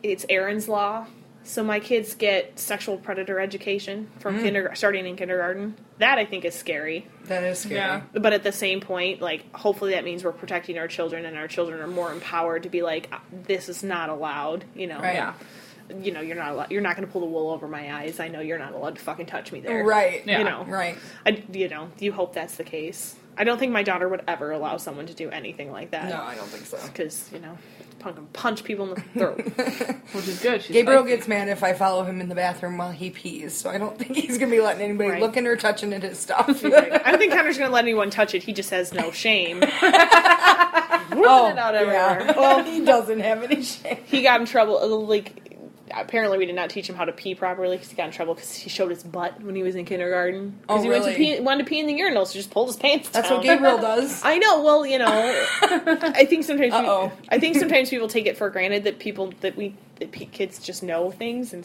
it's Erin's Law. So my kids get sexual predator education from kindergarten, starting in kindergarten. That I think is scary. That is scary. Yeah. But at the same point, like hopefully that means we're protecting our children, and our children are more empowered to be like, this is not allowed. You know, Right. Yeah. You know, you're not allowed, you're not going to pull the wool over my eyes. I know you're not allowed to fucking touch me there. Right. Yeah. You know. Right. I, you know, you hope that's the case. I don't think my daughter would ever allow someone to do anything like that. No, I don't think so. Because, you know, punch, punch people in the throat. Which is good. She's Gabriel feisty. gets mad if I follow him in the bathroom while he pees, so I don't think he's gonna be letting anybody Right. looking or touching at his stuff. I don't think Connor's going to let anyone touch it. He just has no shame. oh, it out everywhere. yeah. Well, he doesn't have any shame. he got in trouble, uh, like, apparently we did not teach him how to pee properly because he got in trouble because he showed his butt when he was in kindergarten. Oh, 'Cause Oh, he went to pee, wanted to pee in the urinal, so he just pulled his pants That's down. what Gabriel does. I know. Well, you know, I think sometimes. we- Uh-oh. I think sometimes people take it for granted that people that we that pe- kids just know things, and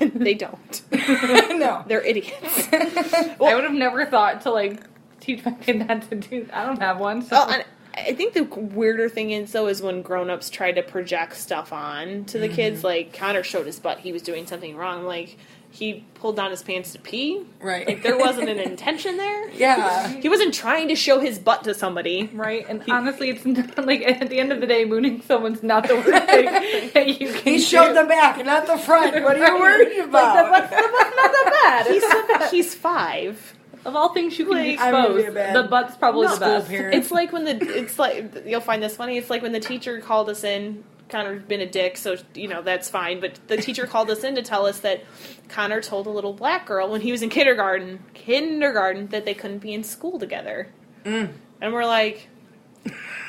they don't. no. They're idiots. I would have never thought to like teach my kid not to do. I don't have one. So. Oh, and I think the weirder thing is though is when grown-ups try to project stuff on to the kids. Mm-hmm. Like Connor showed his butt; he was doing something wrong. Like he pulled down his pants to pee. Right. Like there wasn't an intention there. Yeah. He wasn't trying to show his butt to somebody. Right, and honestly, it's not, like at the end of the day, mooning someone's not the worst thing that you can. He showed do. the back, not the front. What are you worried about? Like, the butt's, the butt's not that bad. He's he's five. Of all things you can be Like- I'm gonna be exposed, the butt's probably the school best. parent. It's like when the it's like you'll find this funny. It's like when the teacher called us in. Connor's been a dick, so you know that's fine. But the teacher called us in to tell us that Connor told a little black girl when he was in kindergarten, kindergarten, that they couldn't be in school together. Mm. And we're like,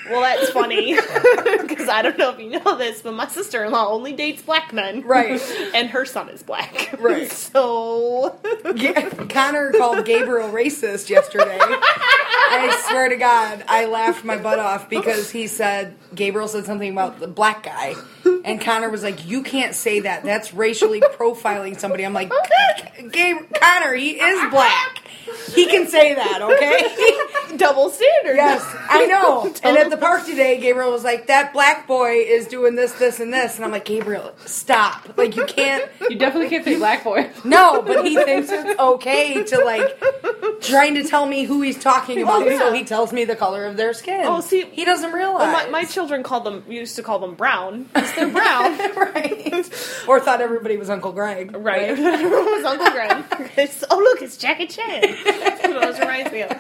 well, that's funny because I don't know if you know this, but my sister-in-law only dates black men, Right. And her son is black, Right. So Ga- Connor called Gabriel racist yesterday. I swear to God, I laughed my butt off because he said Gabriel said something about the black guy, and Connor was like, "You can't say that. That's racially profiling somebody." I'm like, "Gabe, Connor, he is black. He can say that, okay?" double standard. Yes, I know. And at the park today, Gabriel was like, "That black boy is doing this, this, and this," and I'm like, "Gabriel, stop! Like, you can't." You definitely can't say black boy. No, but he thinks it's okay to like trying to tell me who he's talking about, Oh, yeah. so he tells me the color of their skin. Oh, see- he doesn't realize. Well, my, my children called them used to call them brown because they're brown. right? Or thought everybody was Uncle Greg, Right. Everyone was Uncle Greg. It's, oh, look, it's Jackie Chan. That's what it reminds me of.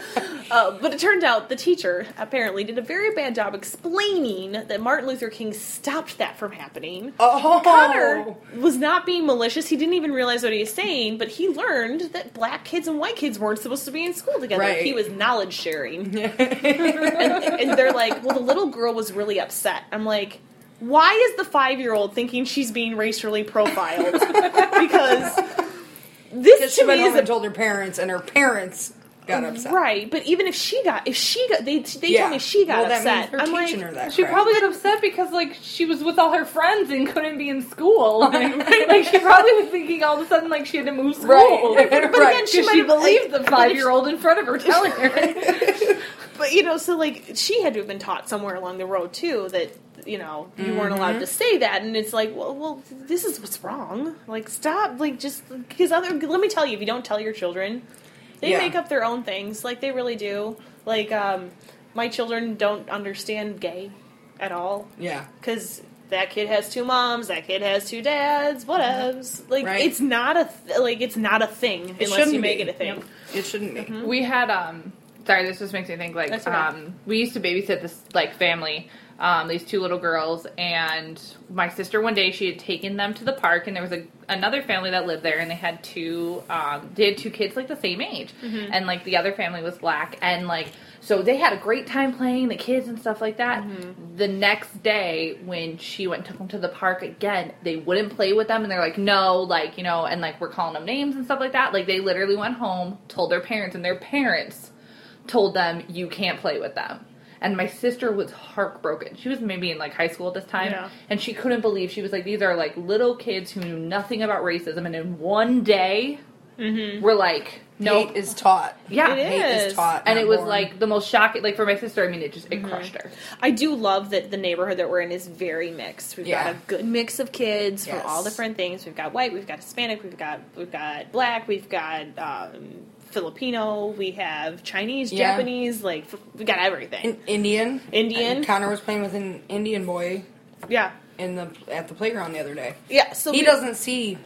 Uh, but it turned out the teacher apparently did a very bad job explaining that Martin Luther King stopped that from happening. Oh, Connor was not being malicious. He didn't even realize what he was saying, but he learned that black kids and white kids weren't supposed to be in school together. Right. He was knowledge sharing. and, and they're like, well, the little girl was really upset. I'm like, why is the five year old thinking she's being racially profiled? because this Because to she went me home is and a told her parents, and her parents got mm, upset. right. But even if she got, if she got, they they Yeah. told me she got well, that upset. means they're I'm teaching like, her that. She crap. probably got upset because like she was with all her friends and couldn't be in school. Like, like, she probably was thinking all of a sudden like she had to move school. Right. But Right. then she she, might she have- believed the five year old in front of her telling her. But you know, so like she had to have been taught somewhere along the road too that you know you weren't allowed Mm-hmm. to say that, and it's like, well, well, this is what's wrong. Like, stop. Like, just because other. Let me tell you, if you don't tell your children, they Yeah. make up their own things. Like they really do. Like, um, my children don't understand gay at all Yeah. because. That kid has two moms. That kid has two dads. Whatevs. Like Right. it's not a th- like it's not a thing It unless shouldn't you make be. it a thing. It shouldn't be. Mm-hmm. we had um Sorry, this just makes me think like um, we used to babysit this like family, um, these two little girls, and my sister one day she had taken them to the park, and there was a another family that lived there, and they had two um, they had two kids like the same age, Mm-hmm. and like the other family was black, and like so they had a great time playing the kids and stuff like that. Mm-hmm. The next day when she went and took them to the park again, they wouldn't play with them, and they're like no, like you know, and like we're calling them names and stuff like that. Like they literally went home, told their parents, and their parents told them you can't play with them. And my sister was heartbroken. She was maybe in like high school at this time, Yeah. and she couldn't believe she was like, these are like little kids who knew nothing about racism, and in one day, mm-hmm. we're like, no, Hate is taught. yeah, Mm-hmm. It Hate is. is taught. and it was born. like the most shocking. Like for my sister, I mean, it just Mm-hmm. it crushed her. I do love that the neighborhood that we're in is very mixed. We've Yeah. got a good mix of kids Yes. from all different things. We've got white, we've got Hispanic, we've got we've got black, we've got um, Filipino, we have Chinese, Yeah. Japanese, like f- we got everything. In- Indian. Indian. And Connor was playing with an Indian boy yeah, in the at the playground the other day. yeah. So He we- doesn't see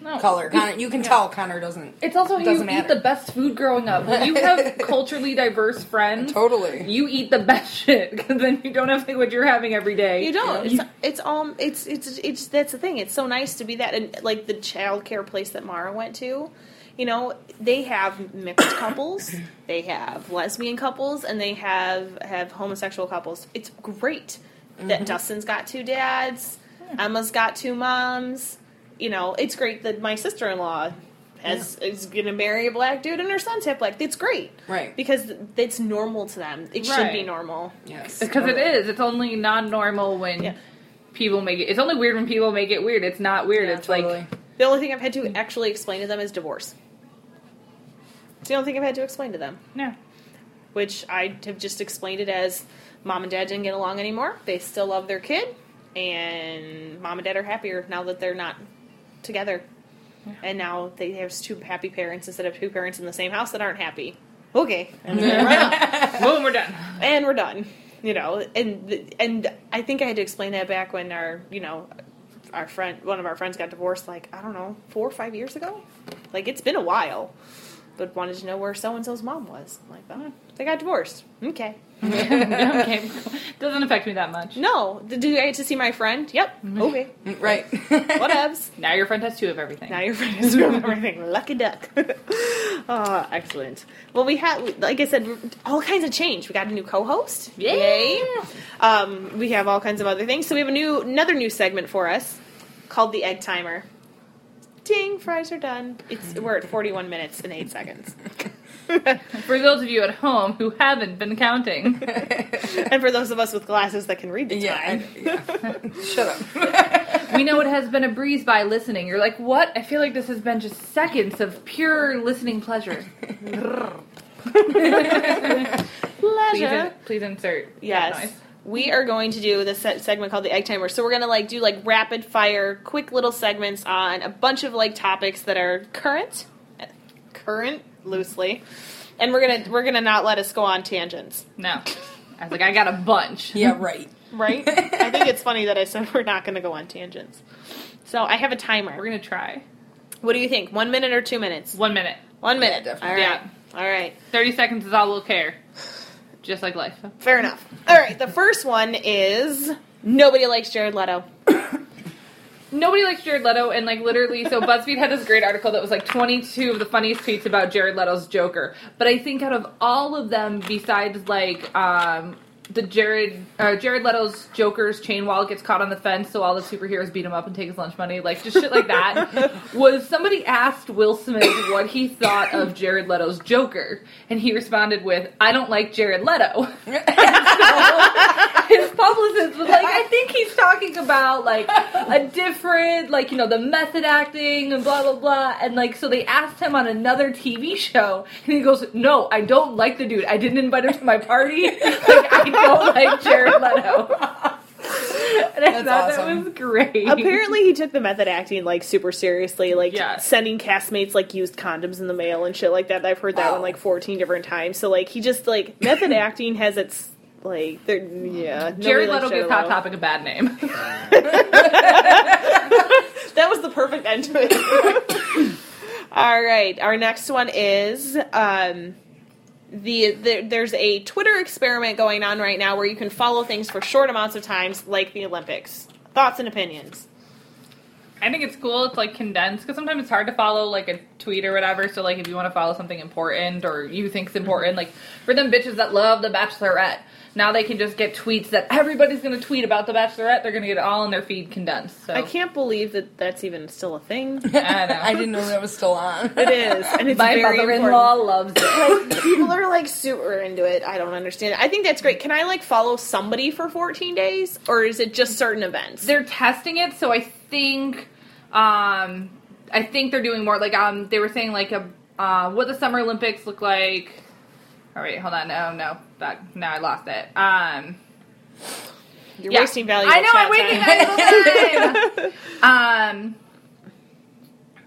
No. color. Connor, you can tell Connor doesn't. It's also how you Doesn't eat matter. the best food growing up. When you have culturally diverse friends, Totally. you eat the best shit because then you don't have to think what you're having every day. You don't. You- It's, it's all. It's it's it's that's the thing. It's so nice to be that, and like the child care place that Mara went to. You know, they have mixed couples, they have lesbian couples, and they have have homosexual couples. It's great that mm-hmm. Dustin's got two dads, Emma's got two moms. You know, it's great that my sister in law has is gonna marry a black dude and her son's half black. It's great, Right. Because it's normal to them. It should be normal. Yes. Because it is. It's only non-normal when Yeah. people make it. It's only weird when people make it weird. It's not weird. Yeah, it's Totally. like The only thing I've had to actually explain to them is divorce. It's the only thing I've had to explain to them, yeah. which I have just explained it as mom and dad didn't get along anymore. They still love their kid, and mom and dad are happier now that they're not together. And now they have two happy parents instead of two parents in the same house that aren't happy. Okay, and, Boom, we're done. and we're done. You know, and and I think I had to explain that back when our you know our friend one of our friends got divorced like I don't know four or five years ago. Like it's been a while, but wanted to know where so and so's mom was. I'm like, oh, they got divorced. Okay. okay. Doesn't affect me that much. No, did you get to see my friend? Yep. Mm-hmm. Okay. Mm, right. Whatevs. Now your friend has two of everything. Now your friend has two of everything. Lucky duck. oh, excellent. Well, we had, like I said, all kinds of change. We got a new co-host. Yeah. Yay. Um, we have all kinds of other things. So we have a new, another new segment for us called the Egg Timer. Ding! Fries are done. It's we're at 41 minutes and eight seconds. For those of you at home who haven't been counting, and for those of us with glasses that can read the yeah. time, I- yeah. Shut up. we know it has been a breeze by listening. You're like, what? I feel like this has been just seconds of pure listening pleasure. Please, pleasure. in- please insert that Yes. noise. We are going to do this segment called the egg timer. So we're going to like do like rapid fire, quick little segments on a bunch of like topics that are current, current loosely, and we're gonna we're gonna not let us go on tangents, No. I was like, I got a bunch. Yeah, right. right? I think it's funny that I said we're not going to go on tangents. So I have a timer. We're gonna try. What do you think? One minute or two minutes? One minute. One minute. Yeah, All definitely. right. All right. Thirty seconds is all we'll care. Just like life. Fair enough. All right. The first one is nobody likes Jared Leto. Nobody likes Jared Leto, and like literally, so BuzzFeed had this great article that was like 22 of the funniest tweets about Jared Leto's Joker. But I think out of all of them, besides like um, the Jared uh, Jared Leto's Joker's chain wallet gets caught on the fence, so all the superheroes beat him up and take his lunch money, like just shit like that. was somebody asked Will Smith what he thought of Jared Leto's Joker, and he responded with, "I don't like Jared Leto." his publicist was like, I think he's talking about like a different, like, you know, the method acting and blah, blah, blah. And like, so they asked him on another TV show, and he goes, No, I don't like the dude. I didn't invite him to my party. like, I don't like Jared Leto. And I That's thought awesome. that was great. Apparently, he took the method acting like super seriously, like Yes. sending castmates like used condoms in the mail and shit like that. I've heard that Wow. one like fourteen different times. So like he just like method acting has its like there yeah. nobody Jared likes Leto Jared gives Hot Topic a bad name. That was the perfect end to it. All right, our next one is um, the, the there's a Twitter experiment going on right now where you can follow things for short amounts of times, like the Olympics. Thoughts and opinions. I think it's cool. It's like condensed because sometimes it's hard to follow like a tweet or whatever. So like if you want to follow something important or you think's important, like for them bitches that love the Bachelorette, now they can just get tweets that everybody's going to tweet about the Bachelorette. They're going to get it all in their feed condensed. So I can't believe that that's even still a thing. I know. I didn't know that was still on. It is, and it's My very mother-in-law important. loves it. People are like super into it. I don't understand. it. I think that's great. Can I like follow somebody for 14 days, or is it just certain events? they're testing it, so I think, um, I think they're doing more. Like um, they were saying like a uh, what the Summer Olympics look like. All right, hold on. No, no, that now I lost it. Um. You're Yeah. wasting valuable I know, chat I'm wasting time. valuable time. um.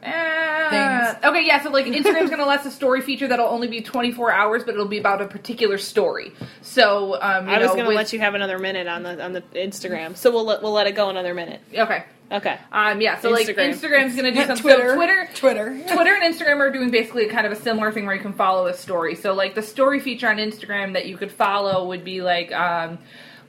uh, okay, yeah. So like, Instagram's gonna let us a story feature that'll only be 24 hours, but it'll be about a particular story. So, um, you I was know, going to with- let you have another minute on the on the Instagram, so we'll let, we'll let it go another minute. Okay. Okay. Um, yeah. So like, Instagram. Instagram's gonna do something. Twitter. So Twitter, Twitter. Twitter and Instagram are doing basically kind of a similar thing where you can follow a story. So like the story feature on Instagram that you could follow would be like um,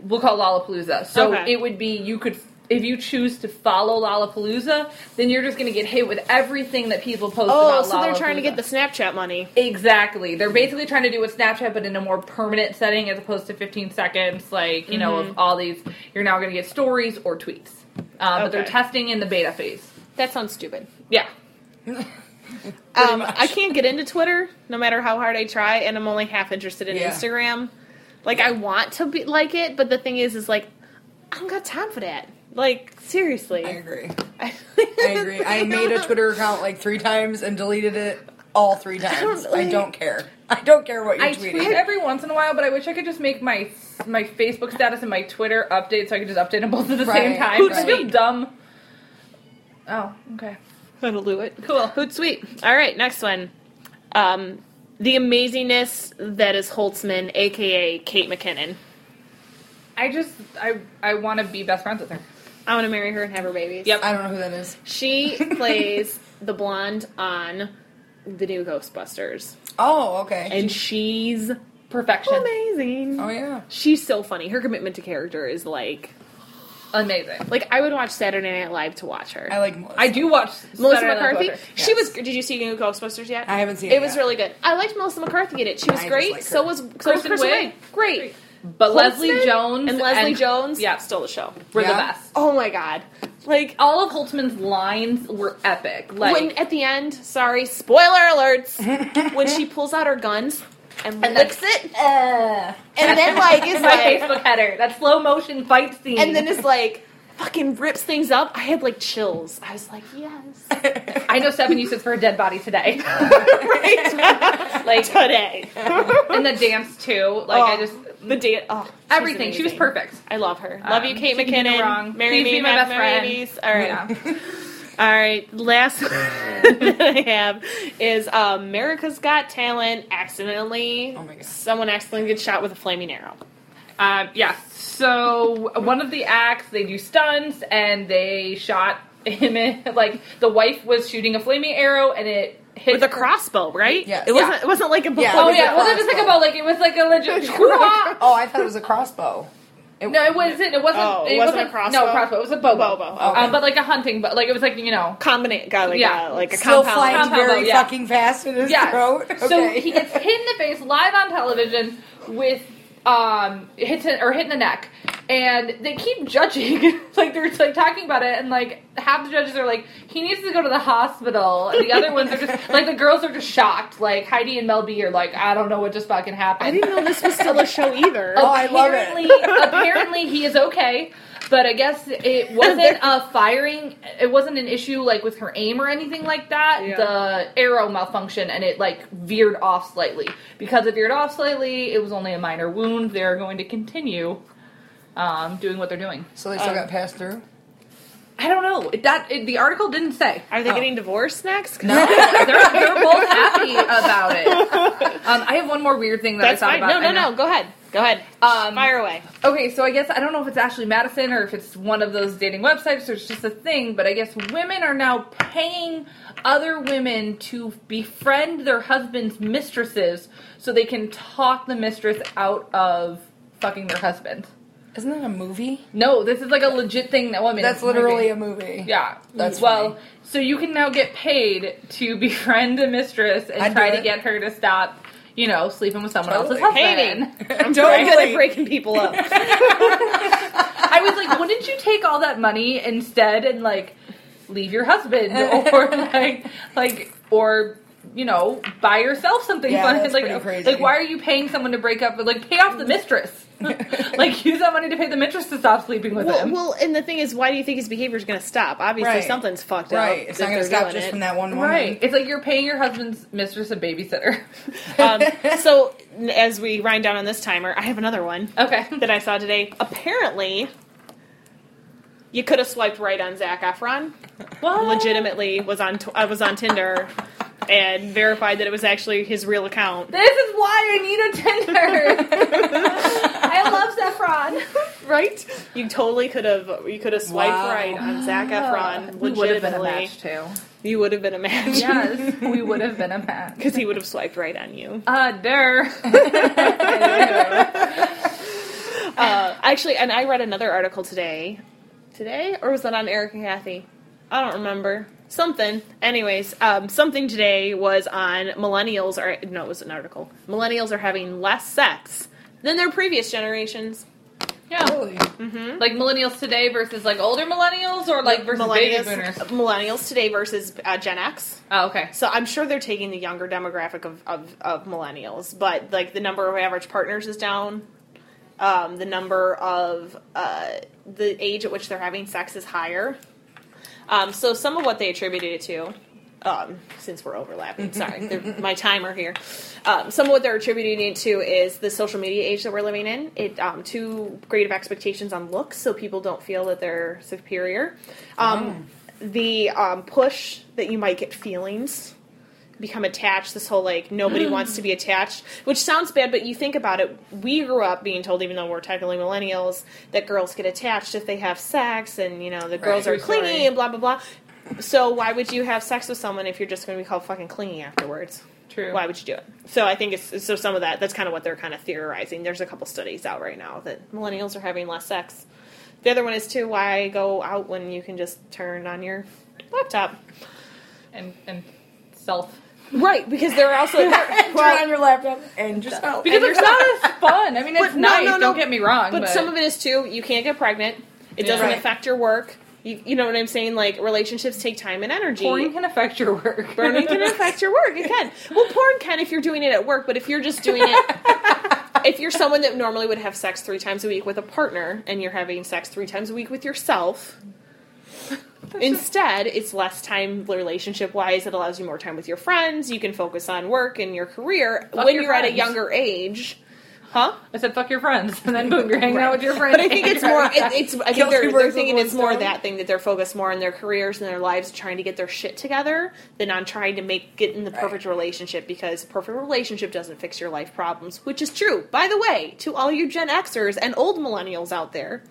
we'll call Lollapalooza. So Okay. it would be you could if you choose to follow Lollapalooza, then you're just going to get hit with everything that people post Oh, so they're trying to get the Snapchat money. Exactly. They're basically trying to do with Snapchat, but in a more permanent setting as opposed to 15 seconds, like, you know, Mm-hmm. of all these. You're now going to get stories or tweets. Uh, But they're testing in the beta phase. That sounds stupid. Yeah. Um. I can't get into Twitter no matter how hard I try, and I'm only half interested in Yeah. Instagram. Like I want to be like it, but the thing is, is like I don't got time for that. Like seriously, I agree. I, I agree. I made a Twitter account like three times and deleted it all three times. I don't care. I don't care what you're I tweeting. tweet every once in a while, but I wish I could just make my my Facebook status and my Twitter update so I could just update them both at the same Right, time. right. I feel dumb. Oh, okay. That'll do it. Cool. Hootsuite. All right, next one. Um, the amazingness that is Holtzman, aka Kate McKinnon. I just I I want to be best friends with her. I want to marry her and have her babies. Yep. I don't know who that is. She plays the blonde on the new Ghostbusters, Oh, okay. and she's Perfection. amazing. oh yeah. She's so funny. Her commitment to character is like, Amazing. like I would watch Saturday Night Live to watch her. I like Melissa. I do watch Melissa Saturday McCarthy. With. She was. Did you see new Ghostbusters yet? I haven't seen It it was yet. really good. I liked Melissa McCarthy in it. She was I great. like so was so was Kristen Kristen Wiig? Wiig. Great. But Leslie Jones and Leslie and- Jones. yeah. stole the show. were Yeah? the best. Oh my god! Like All of Holtzman's lines were epic. Like when at the end, sorry, spoiler alerts, when she pulls out her guns and, And licks then- it, and then like is my like, Facebook header, that slow motion fight scene. and then it's like fucking rips things up. I had like chills. I was like, yes, I know seven uses for a dead body today. right, like today. and the dance too. Like I Oh, just the date. Oh, everything. She was perfect. I love her. Love you, Um, Kate she can do McKinnon. wrong. Marry Please me, be my best friend. All right. Yeah. All right, last that I have is um, America's Got Talent. Accidentally, Oh my God. someone accidentally gets shot with a flaming arrow. Um, yeah. So one of the acts, they do stunts, and they shot him in like the wife was shooting a flaming arrow, and it hit With a crossbow, right? Yes. It wasn't. Yeah. It wasn't like a. Yeah, Oh It was yeah, a it wasn't just like a bow, like it was like a legit. Oh, I thought it was a crossbow. It, No, it wasn't. It wasn't. Oh, it it wasn't wasn't a crossbow? No crossbow. It was a bow. Bow bow. bow, okay. Um, but like a hunting, but like it was like you know. Combinate. Got like Yeah. a, like a still compound. flying compound very bow, yeah. fucking fast in his Yeah. throat. So he gets hit in the face live on television with um hits it, or hit in the neck, and they keep judging like they're like talking about it, and like half the judges are like he needs to go to the hospital, and the other ones are just like the girls are just shocked. Like Heidi and Mel B are like I don't know what just fucking happened. I didn't know this was still a show either. Oh, I love it. apparently, apparently he is okay, but I guess it wasn't a firing. It wasn't an issue like with her aim or anything like that. Yeah. The arrow malfunctioned and it like veered off slightly. Because it veered off slightly, it was only a minor wound. They're going to continue um, doing what they're doing. So they still Um, got passed through. I don't know. It, that it, the article didn't say. Are they Oh. getting divorced next? No. they're, they're both happy about it. Um, I have one more weird thing that That's I thought fine. about. No, no, no. Go ahead. Go ahead. Um, Fire away. Okay, so I guess I don't know if it's Ashley Madison or if it's one of those dating websites or it's just a thing, but I guess women are now paying other women to befriend their husband's mistresses so they can talk the mistress out of fucking their husband. Isn't that a movie? No, this is like a legit thing that women. That's literally a movie. Yeah. That's well. funny. So you can now get paid to befriend a mistress and I'd try to it. get her to stop, you know, sleeping with someone Totally. else's Hating. husband. I'm Totally. good at breaking people up. I was like, wouldn't you take all that money instead and like leave your husband or like like or you know buy yourself something Yeah, fun? that's like crazy. like why are you paying someone to break up? And, like pay off the mistress. like use that money to pay the mistress to stop sleeping with well, him. well, and the thing is, why do you think his behavior is going to stop? Obviously, Right. something's fucked up. Right. It's not going to stop just it. from that one woman. Right. It's like you're paying your husband's mistress a babysitter. Um, so, as we wind down on this timer, I have another one Okay. that I saw today. Apparently, you could have swiped right on Zac Efron. What? Legitimately, was on t- I was on Tinder and verified that it was actually his real account. This is why I need a Tinder. I love Zephron. Right? You totally could have. You could have swiped Wow. right on Zac Efron. We would have been a legitimately. match too. You would have been a match. Yes, we would have been a match. Because he would have swiped right on you. Uh, der. Uh, actually, and I read another article today. Today? Or was that on Eric and Kathy? I don't remember. Something. Anyways, um, something today was on millennials are no, it was an article. Millennials are having less sex than their previous generations. yeah. Really? Like millennials today versus like older millennials or like versus baby millennials, boomers? millennials today versus uh, Gen X. Oh, okay. So I'm sure they're taking the younger demographic of, of, of millennials, but like the number of average partners is down. Um, the number of uh, the age at which they're having sex is higher. Um, so some of what they attributed it to, um, since we're overlapping, sorry, my timer here. Um, some of what they're attributing it to is the social media age that we're living in. It um, too great of expectations on looks, so people don't feel that they're superior. Um, The um, push that you might get feelings become attached this whole like nobody wants to be mm. attached which sounds bad but you think about it. We grew up being told even though we're technically millennials that girls get attached if they have sex and you know the girls are clingy story. and blah blah blah. So why would you have sex with someone if you're just going to be called fucking clingy afterwards? True. why would you do it? So i think it's so some of that that's kind of what they're kind of theorizing. There's a couple studies out right now that millennials are having less sex. The other one is too why go out when you can just turn on your laptop? And and self. Right because they're also Turn on your laptop and just oh, help. Because And it's not as fun. I mean, it's But no, nice. no, no. Don't get me wrong. But, But, some of it is too. You can't get pregnant. It Yeah. doesn't Right. affect your work. You, you know what I'm saying? Like relationships take time and energy. porn can affect your work. Burning can affect your work. It can. Well, porn can if you're doing it at work, but if you're just doing it, if you're someone that normally would have sex three times a week with a partner, and you're having sex three times a week with yourself. Instead, it's less time relationship wise. It allows you more time with your friends. You can focus on work and your career Fuck when your you're at a friends. younger age. Huh? I said, "Fuck your friends," and then boom, you're hanging out with your friends. But I think it's more. It, it's. I think they're, two they're birds with thinking one it's more stone. that thing that they're focused more on their careers and their lives, trying to get their shit together, than on trying to make get in the perfect relationship. Because a perfect relationship doesn't fix your life problems, which is true. By the way, to all you Gen Xers and old millennials out there,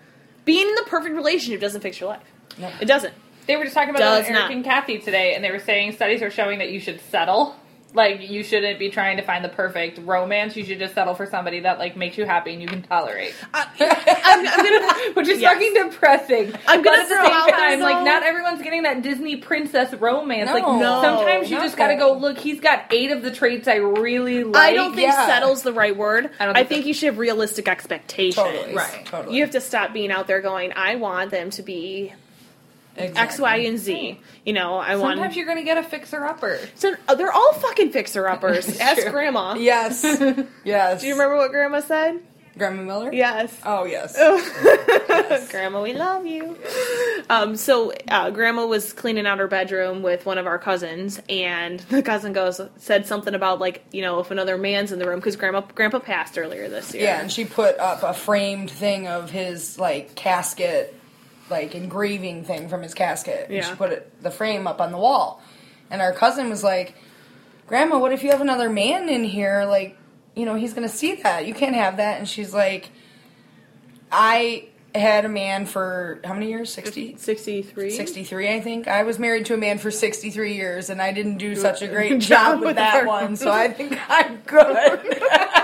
being in the perfect relationship doesn't fix your life. No. It doesn't. They were just talking about Does Eric not. and Kathy today, and they were saying studies are showing that you should settle. Like you shouldn't be trying to find the perfect romance. You should just settle for somebody that like makes you happy and you can tolerate. Uh, I'm, I'm gonna. Which is Yes. fucking depressing. I'm gonna at the throw same out there, time, like not everyone's getting that Disney princess romance. like No. No, sometimes you just gotta that. go. Look, he's got eight of the traits I really like. I don't think Yeah. settle's the right word. I I, don't think, think you should have realistic expectations. Totally. Right. Totally. You have to stop being out there going, I want them to be Exactly. X, Y, and Z. You know, I want. Sometimes you're gonna get a fixer upper. So, oh, they're all fucking fixer uppers. Ask. Grandma. Yes. yes. Do you remember what Grandma said? Grandma Miller? Yes. Oh, yes. Grandma, we love you. Um, so uh, Grandma was cleaning out her bedroom with one of our cousins, and the cousin goes said something about like you know if another man's in the room because Grandma Grandpa passed earlier this year. Yeah, and she put up a framed thing of his like casket, like engraving thing from his casket. And Yeah. she put it the frame up on the wall. And our cousin was like, Grandma, what if you have another man in here? Like you know, he's gonna see that. You can't have that. And she's like, I had a man for how many years? 60? 63. 63, I think. I was married to a man for 63 years, and I didn't do such a great job with that one, so I think I'm good.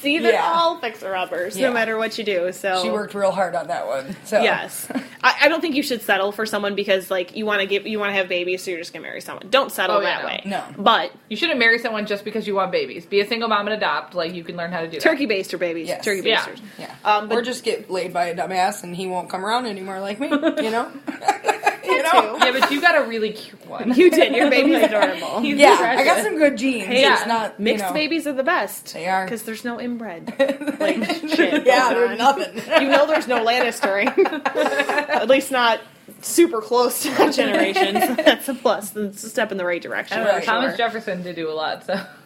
See, they're Yeah. all fixer uppers, Yeah. no matter what you do. So she worked real hard on that one. So Yes, I, I don't think you should settle for someone because like you want to get you want to have babies, so you're just gonna marry someone. Don't settle Oh, yeah, that no. way. No. but You shouldn't marry someone just because you want babies. Be a single mom and adopt. Like you can learn how to do that. turkey baster babies, Yes. turkey Yeah. basters. Yeah. Um, but- or just get laid by a dumbass and he won't come around anymore like me, you know? you know? Yeah, but you got a really cute one. You did. Your baby's adorable. He's Yeah, precious. I got some good genes. Hey, it's yeah, not you Mixed know. babies are the best. They are. because there's no inbred. like shit. Yeah, going there's nothing. You know, there's no Lannistering. At least not super close to that generation. So that's a plus. It's a step in the right direction. I don't know, Thomas Sure. Jefferson did do a lot, so you can never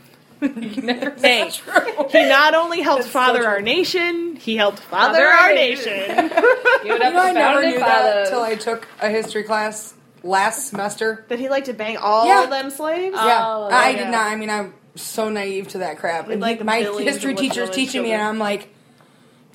Hey, True. he not only helped That's father true. our nation, he helped father, Father our our nation. give it up You know, I never founding knew that until I took a history class last semester. that he liked to bang all Yeah. them slaves. Yeah, Oh, I yeah. did not. I mean, I'm so naive to that crap. And like he- my history of little teacher's women's teaching me, and. I'm like,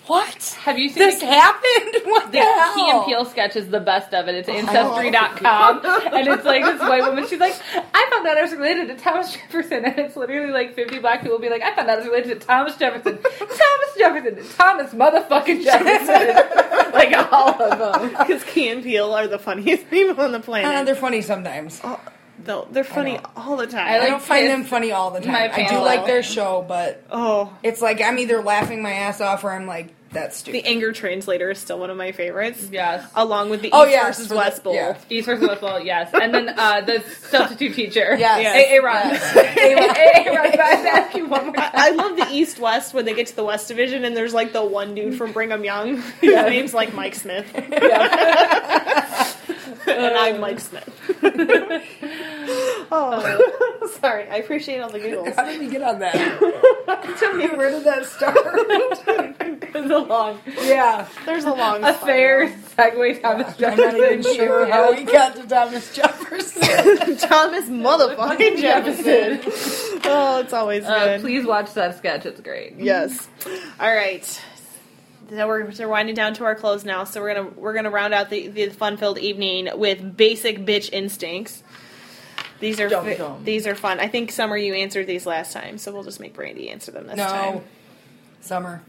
what? Have you seen This the, happened? What the, the hell? Key and Peele sketch is the best of it. It's love ancestry.com. and it's like this white woman, she's like, I found out I was related to Thomas Jefferson. And it's literally like 50 black people be like, I found out I was related to Thomas Jefferson. Thomas Jefferson. Thomas motherfucking Jefferson. like all of them. Because Key and Peele are the funniest people on the Uh, planet. they're funny sometimes. Oh, though they're funny all the time. I I don't find them funny all the time. I do like their show, but oh, it's like I'm either laughing my ass off or I'm like, that's stupid. the anger translator is still one of my favorites. Yes. Along with the Oh, East yes, versus for the- West Bowl. yeah. East versus West Bowl, yes. And then uh, the substitute teacher. Yes. Yes. A- Aaron. Yes. Aaron, but I ask you one more time. I love the East West when they get to the West Division and there's like the one dude from Brigham Young. His name's like Mike Smith. and I'm Mike Smith. oh, sorry. I appreciate all the giggles. How did we get on that? Tell me Where did that start? There's a long, yeah, there's a long A fair spiral. segue, Thomas I'm not even Jefferson. sure how we got to Thomas Jefferson. Thomas motherfucking Jefferson. oh, it's always Uh, good. please watch that sketch. It's great. Yes. All right. So we're, so we're winding down to our close now. So we're gonna we're gonna round out the, the fun filled evening with basic bitch instincts. These are Dum fi- these are fun. I think Summer you answered these last time, so we'll just make Brandi answer them this time. no, Summer.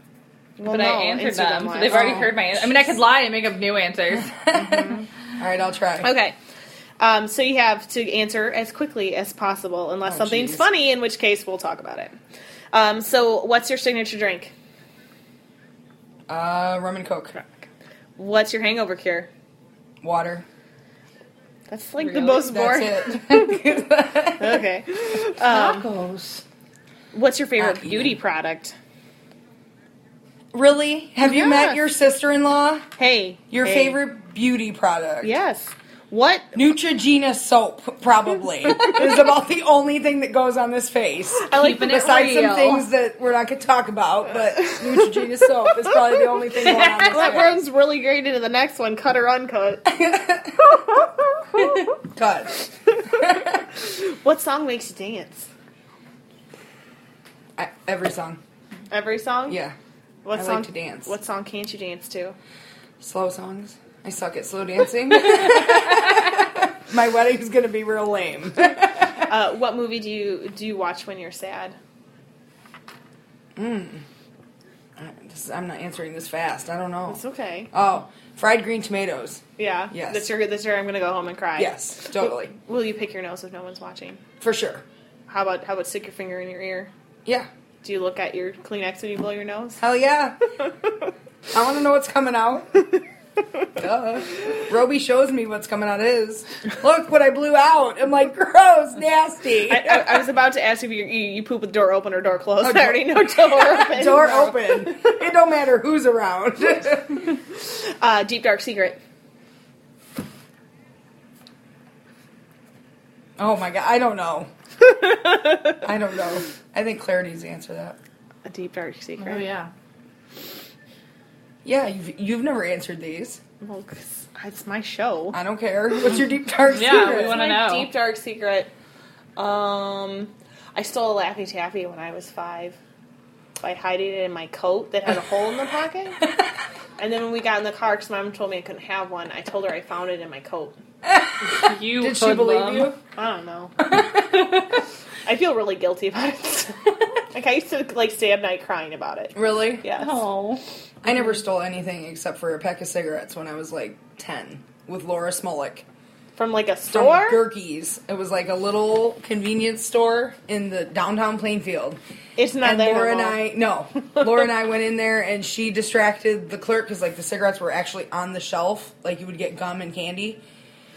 Well, But no, I answered answer them, so they've already Oh. heard my answer. I mean, I could lie and make up new answers. All right, I'll try. Okay. Um, so you have to answer as quickly as possible, unless Oh, something's jeez. funny, in which case we'll talk about it. Um, so, what's your signature drink? Uh, rum and coke, What's your hangover cure? water. That's like the Really? most That's boring. it. okay. Um, Tacos. what's your favorite Not beauty product? Really? Have you met Yes. your sister-in-law? Hey, Your hey. favorite beauty product? Yes. What? Neutrogena soap, probably, is about the only thing that goes on this face. I like Keeping it Besides real. some things that we're not going to talk about, but Neutrogena soap is probably the only thing going on this That face. runs really great into the next one. Cut or uncut. Cut. what song makes you dance? I, every song. Every song. Yeah. What I like song? to dance. What song can't you dance to? Slow songs. I suck at slow dancing. My wedding's going to be real lame. Uh, what movie do you do you watch when you're sad? This- I'm not answering this fast. I don't know. It's okay. Oh, fried green tomatoes. Yeah. Yes. That's your. Good that's your. I'm gonna go home and cry. Yes, totally. Will you pick your nose if no one's watching? For sure. How about how about stick your finger in your ear? Yeah. Do you look at your Kleenex when you blow your nose? Hell yeah. I want to know what's coming out. Duh. Roby shows me what's coming out of his. Look what I blew out. I'm like, gross, nasty. I, I, I was about to ask if you, you you poop with door open or door closed. Oh, I already know door- door open. Door open. It don't matter who's around. Uh, deep dark secret. oh my god, I don't know. I don't know. I think Clare needs to answer that. A deep dark secret. Oh, yeah. Yeah, you've you've never answered these. Well, 'cause it's my show. I don't care. What's your deep dark Yeah, we secret? wanna know. deep dark secret. Um, I stole a Laffy Taffy when I was five by hiding it in my coat that had a hole in the pocket. And then when we got in the car, because mom told me I couldn't have one, I told her I found it in my coat. You Did she believe hoodlum. you? I don't know. I feel really guilty about it. like I used to like stay up night crying about it. Really? Yes. Oh. I never stole anything except for a pack of cigarettes when I was like 10 with Laura Smolik. From like a From store. Gerke's. It was like a little convenience store in the downtown Plainfield. it's not and there. Laura and. I, no, Laura and I went in there and she distracted the clerk because like the cigarettes were actually on the shelf, like you would get gum and candy.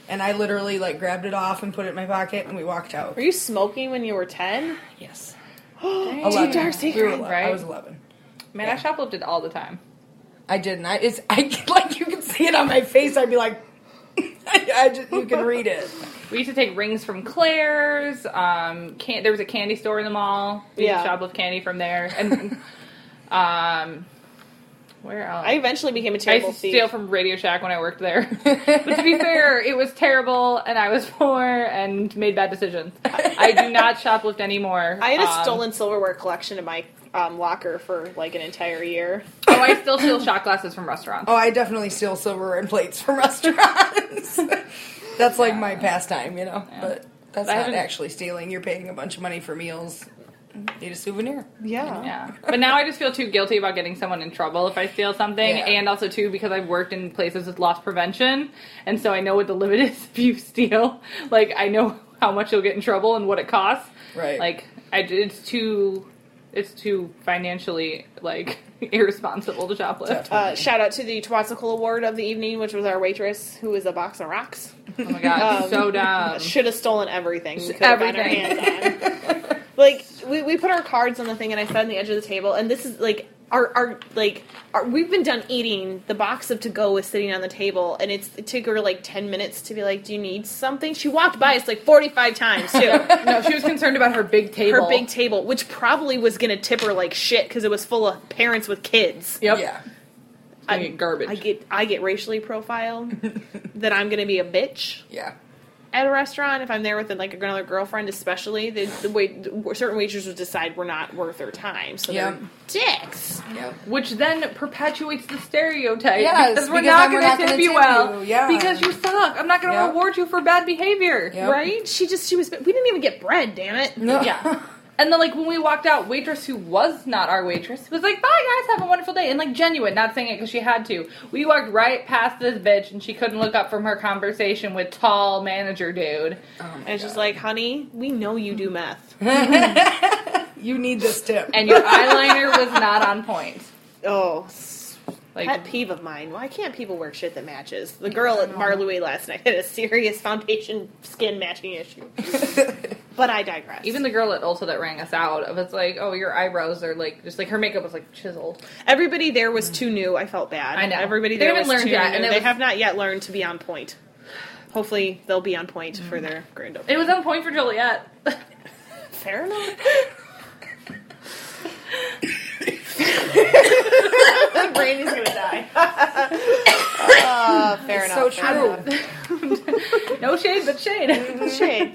And I literally like grabbed it off and put it in my pocket and we walked out. Were you smoking when you were ten? Yes. Deep dark We were secret. 11. I was 11. Man, I shoplifted all the time. I didn't. I, it's, I like you can see it on my face. I'd be like, I, I just, you can read it. We used to take rings from Claire's. Um, can- there was a candy store in the mall. We Yeah. used to shoplift candy from there. And um, where else? I eventually became a I used terrible to thief. steal from Radio Shack when I worked there. but to be fair, it was terrible, and I was poor and made bad decisions. I do not shoplift anymore. I had a Um, stolen silverware collection in my um, locker for like an entire year. Oh, I still steal shot glasses from restaurants. Oh, I definitely steal silverware and plates from restaurants. that's like my pastime, you know. But that's I not haven't- actually stealing. You're paying a bunch of money for meals. Need a souvenir. Yeah. Yeah. But now I just feel too guilty about getting someone in trouble if I steal something. Yeah. And also, too, because I've worked in places with loss prevention. And so I know what the limit is if you steal. Like, I know how much you'll get in trouble and what it costs. Right. Like, I, it's too. It's too financially like irresponsible to shoplift. Uh, shout out to the Twatsicle Award of the evening, which was our waitress, who is a box of rocks. Oh my god, Um, so dumb. Should have stolen everything. We could have gotten our Everything. Hands on. like we, we put our cards on the thing, and I sat on the edge of the table, and this is like our our like our, we've been done eating. The box of to go was sitting on the table, and it's it took her like ten minutes to be like, "Do you need something?" She walked by us like forty five times too. no, she was concerned about her big table. her big table, which probably was gonna tip her like shit because it was full of parents with kids. Yep. Yeah. I get garbage. I get I get racially profiled that I'm gonna be a bitch Yeah. At a restaurant if I'm there with like another girlfriend, especially the, the way certain waitresses would decide we're not worth their time, so Yeah. they're dicks. Yep. Which then perpetuates the stereotype. Yes, because we're because not going to tip you well. you, yeah. Because you suck. I'm not going to Yep. reward you for bad behavior. Yep. Right? She just she was we didn't even get bread, damn it. No. Yeah. And then, like, when we walked out, waitress who was not our waitress was like, bye, guys, have a wonderful day. And, like, genuine, not saying it because she had to. We walked right past this bitch, and she couldn't look up from her conversation with tall manager dude. Oh and it's just like, honey, we know you do meth. You need this tip. And your eyeliner was not on point. Oh, Like, pet peeve of mine. Why can't people wear shit that matches? The girl at Marlouis last night had a serious foundation skin matching issue. but I digress. even the girl at Ulta that rang us out, of it's like, oh, your eyebrows are, like, just like her makeup was, like, chiseled. Everybody there was too new. I felt bad. I know. Everybody They there haven't was learned too yet, new. and they was- have not yet learned to be on point. Hopefully, they'll be on point for their grand opening. It was on point for Juliet. Fair enough. Brandi's gonna die. uh, fair so enough. So true. no shade, but shade. Shade.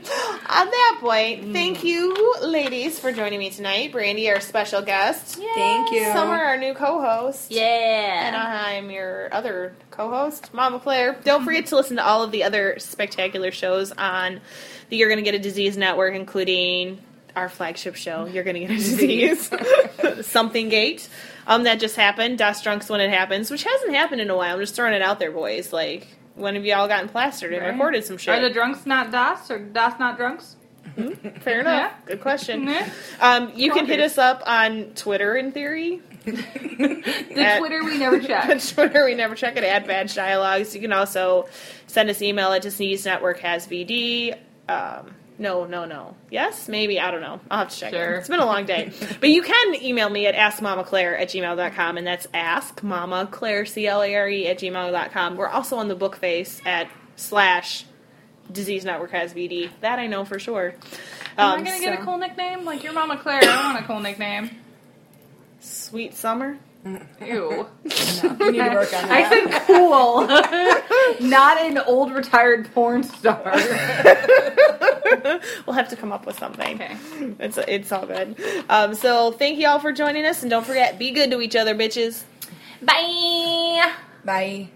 On that point, thank you, ladies, for joining me tonight. Brandi, our special guest. Thank you. Summer, our new co-host. Yeah. And I'm your other co-host, Mama Clare. Don't forget to listen to all of the other spectacular shows on the You're Gonna Get a Disease Network, including our flagship show, You're Gonna Get a Disease, Something Gate. Um, that just happened. Dust Drunks when it happens, which hasn't happened in a while. I'm just throwing it out there, boys. Like, when have y'all gotten plastered and Right. recorded some shit? Are the drunks not Das or Das not drunks? Fair enough. Yeah. Good question. Yeah. Um, you can hit us up on Twitter, in theory. The At- Twitter we never check. Twitter, we never check it at Vag Dialogues. You can also send us email at Sneeze Network has VD. Um, no, no, no. Yes, maybe. I don't know. I'll have to check Sure. it. It's been a long day. but you can email me at askmamaclare at gmail.com, and that's askmamaclare, C-L-A-R-E, at gmail.com. We're also on the book face at slash Disease Network has VD. That I know for sure. Am Um, I gonna get a cool nickname? Like your mama Clare, I want a cool nickname. Sweet Summer? Ew. You need to work on I that. said cool, not an old retired porn star. we'll have to come up with something. Okay. It's it's all good. Um, so thank you all for joining us, and don't forget, be good to each other, bitches. Bye. Bye.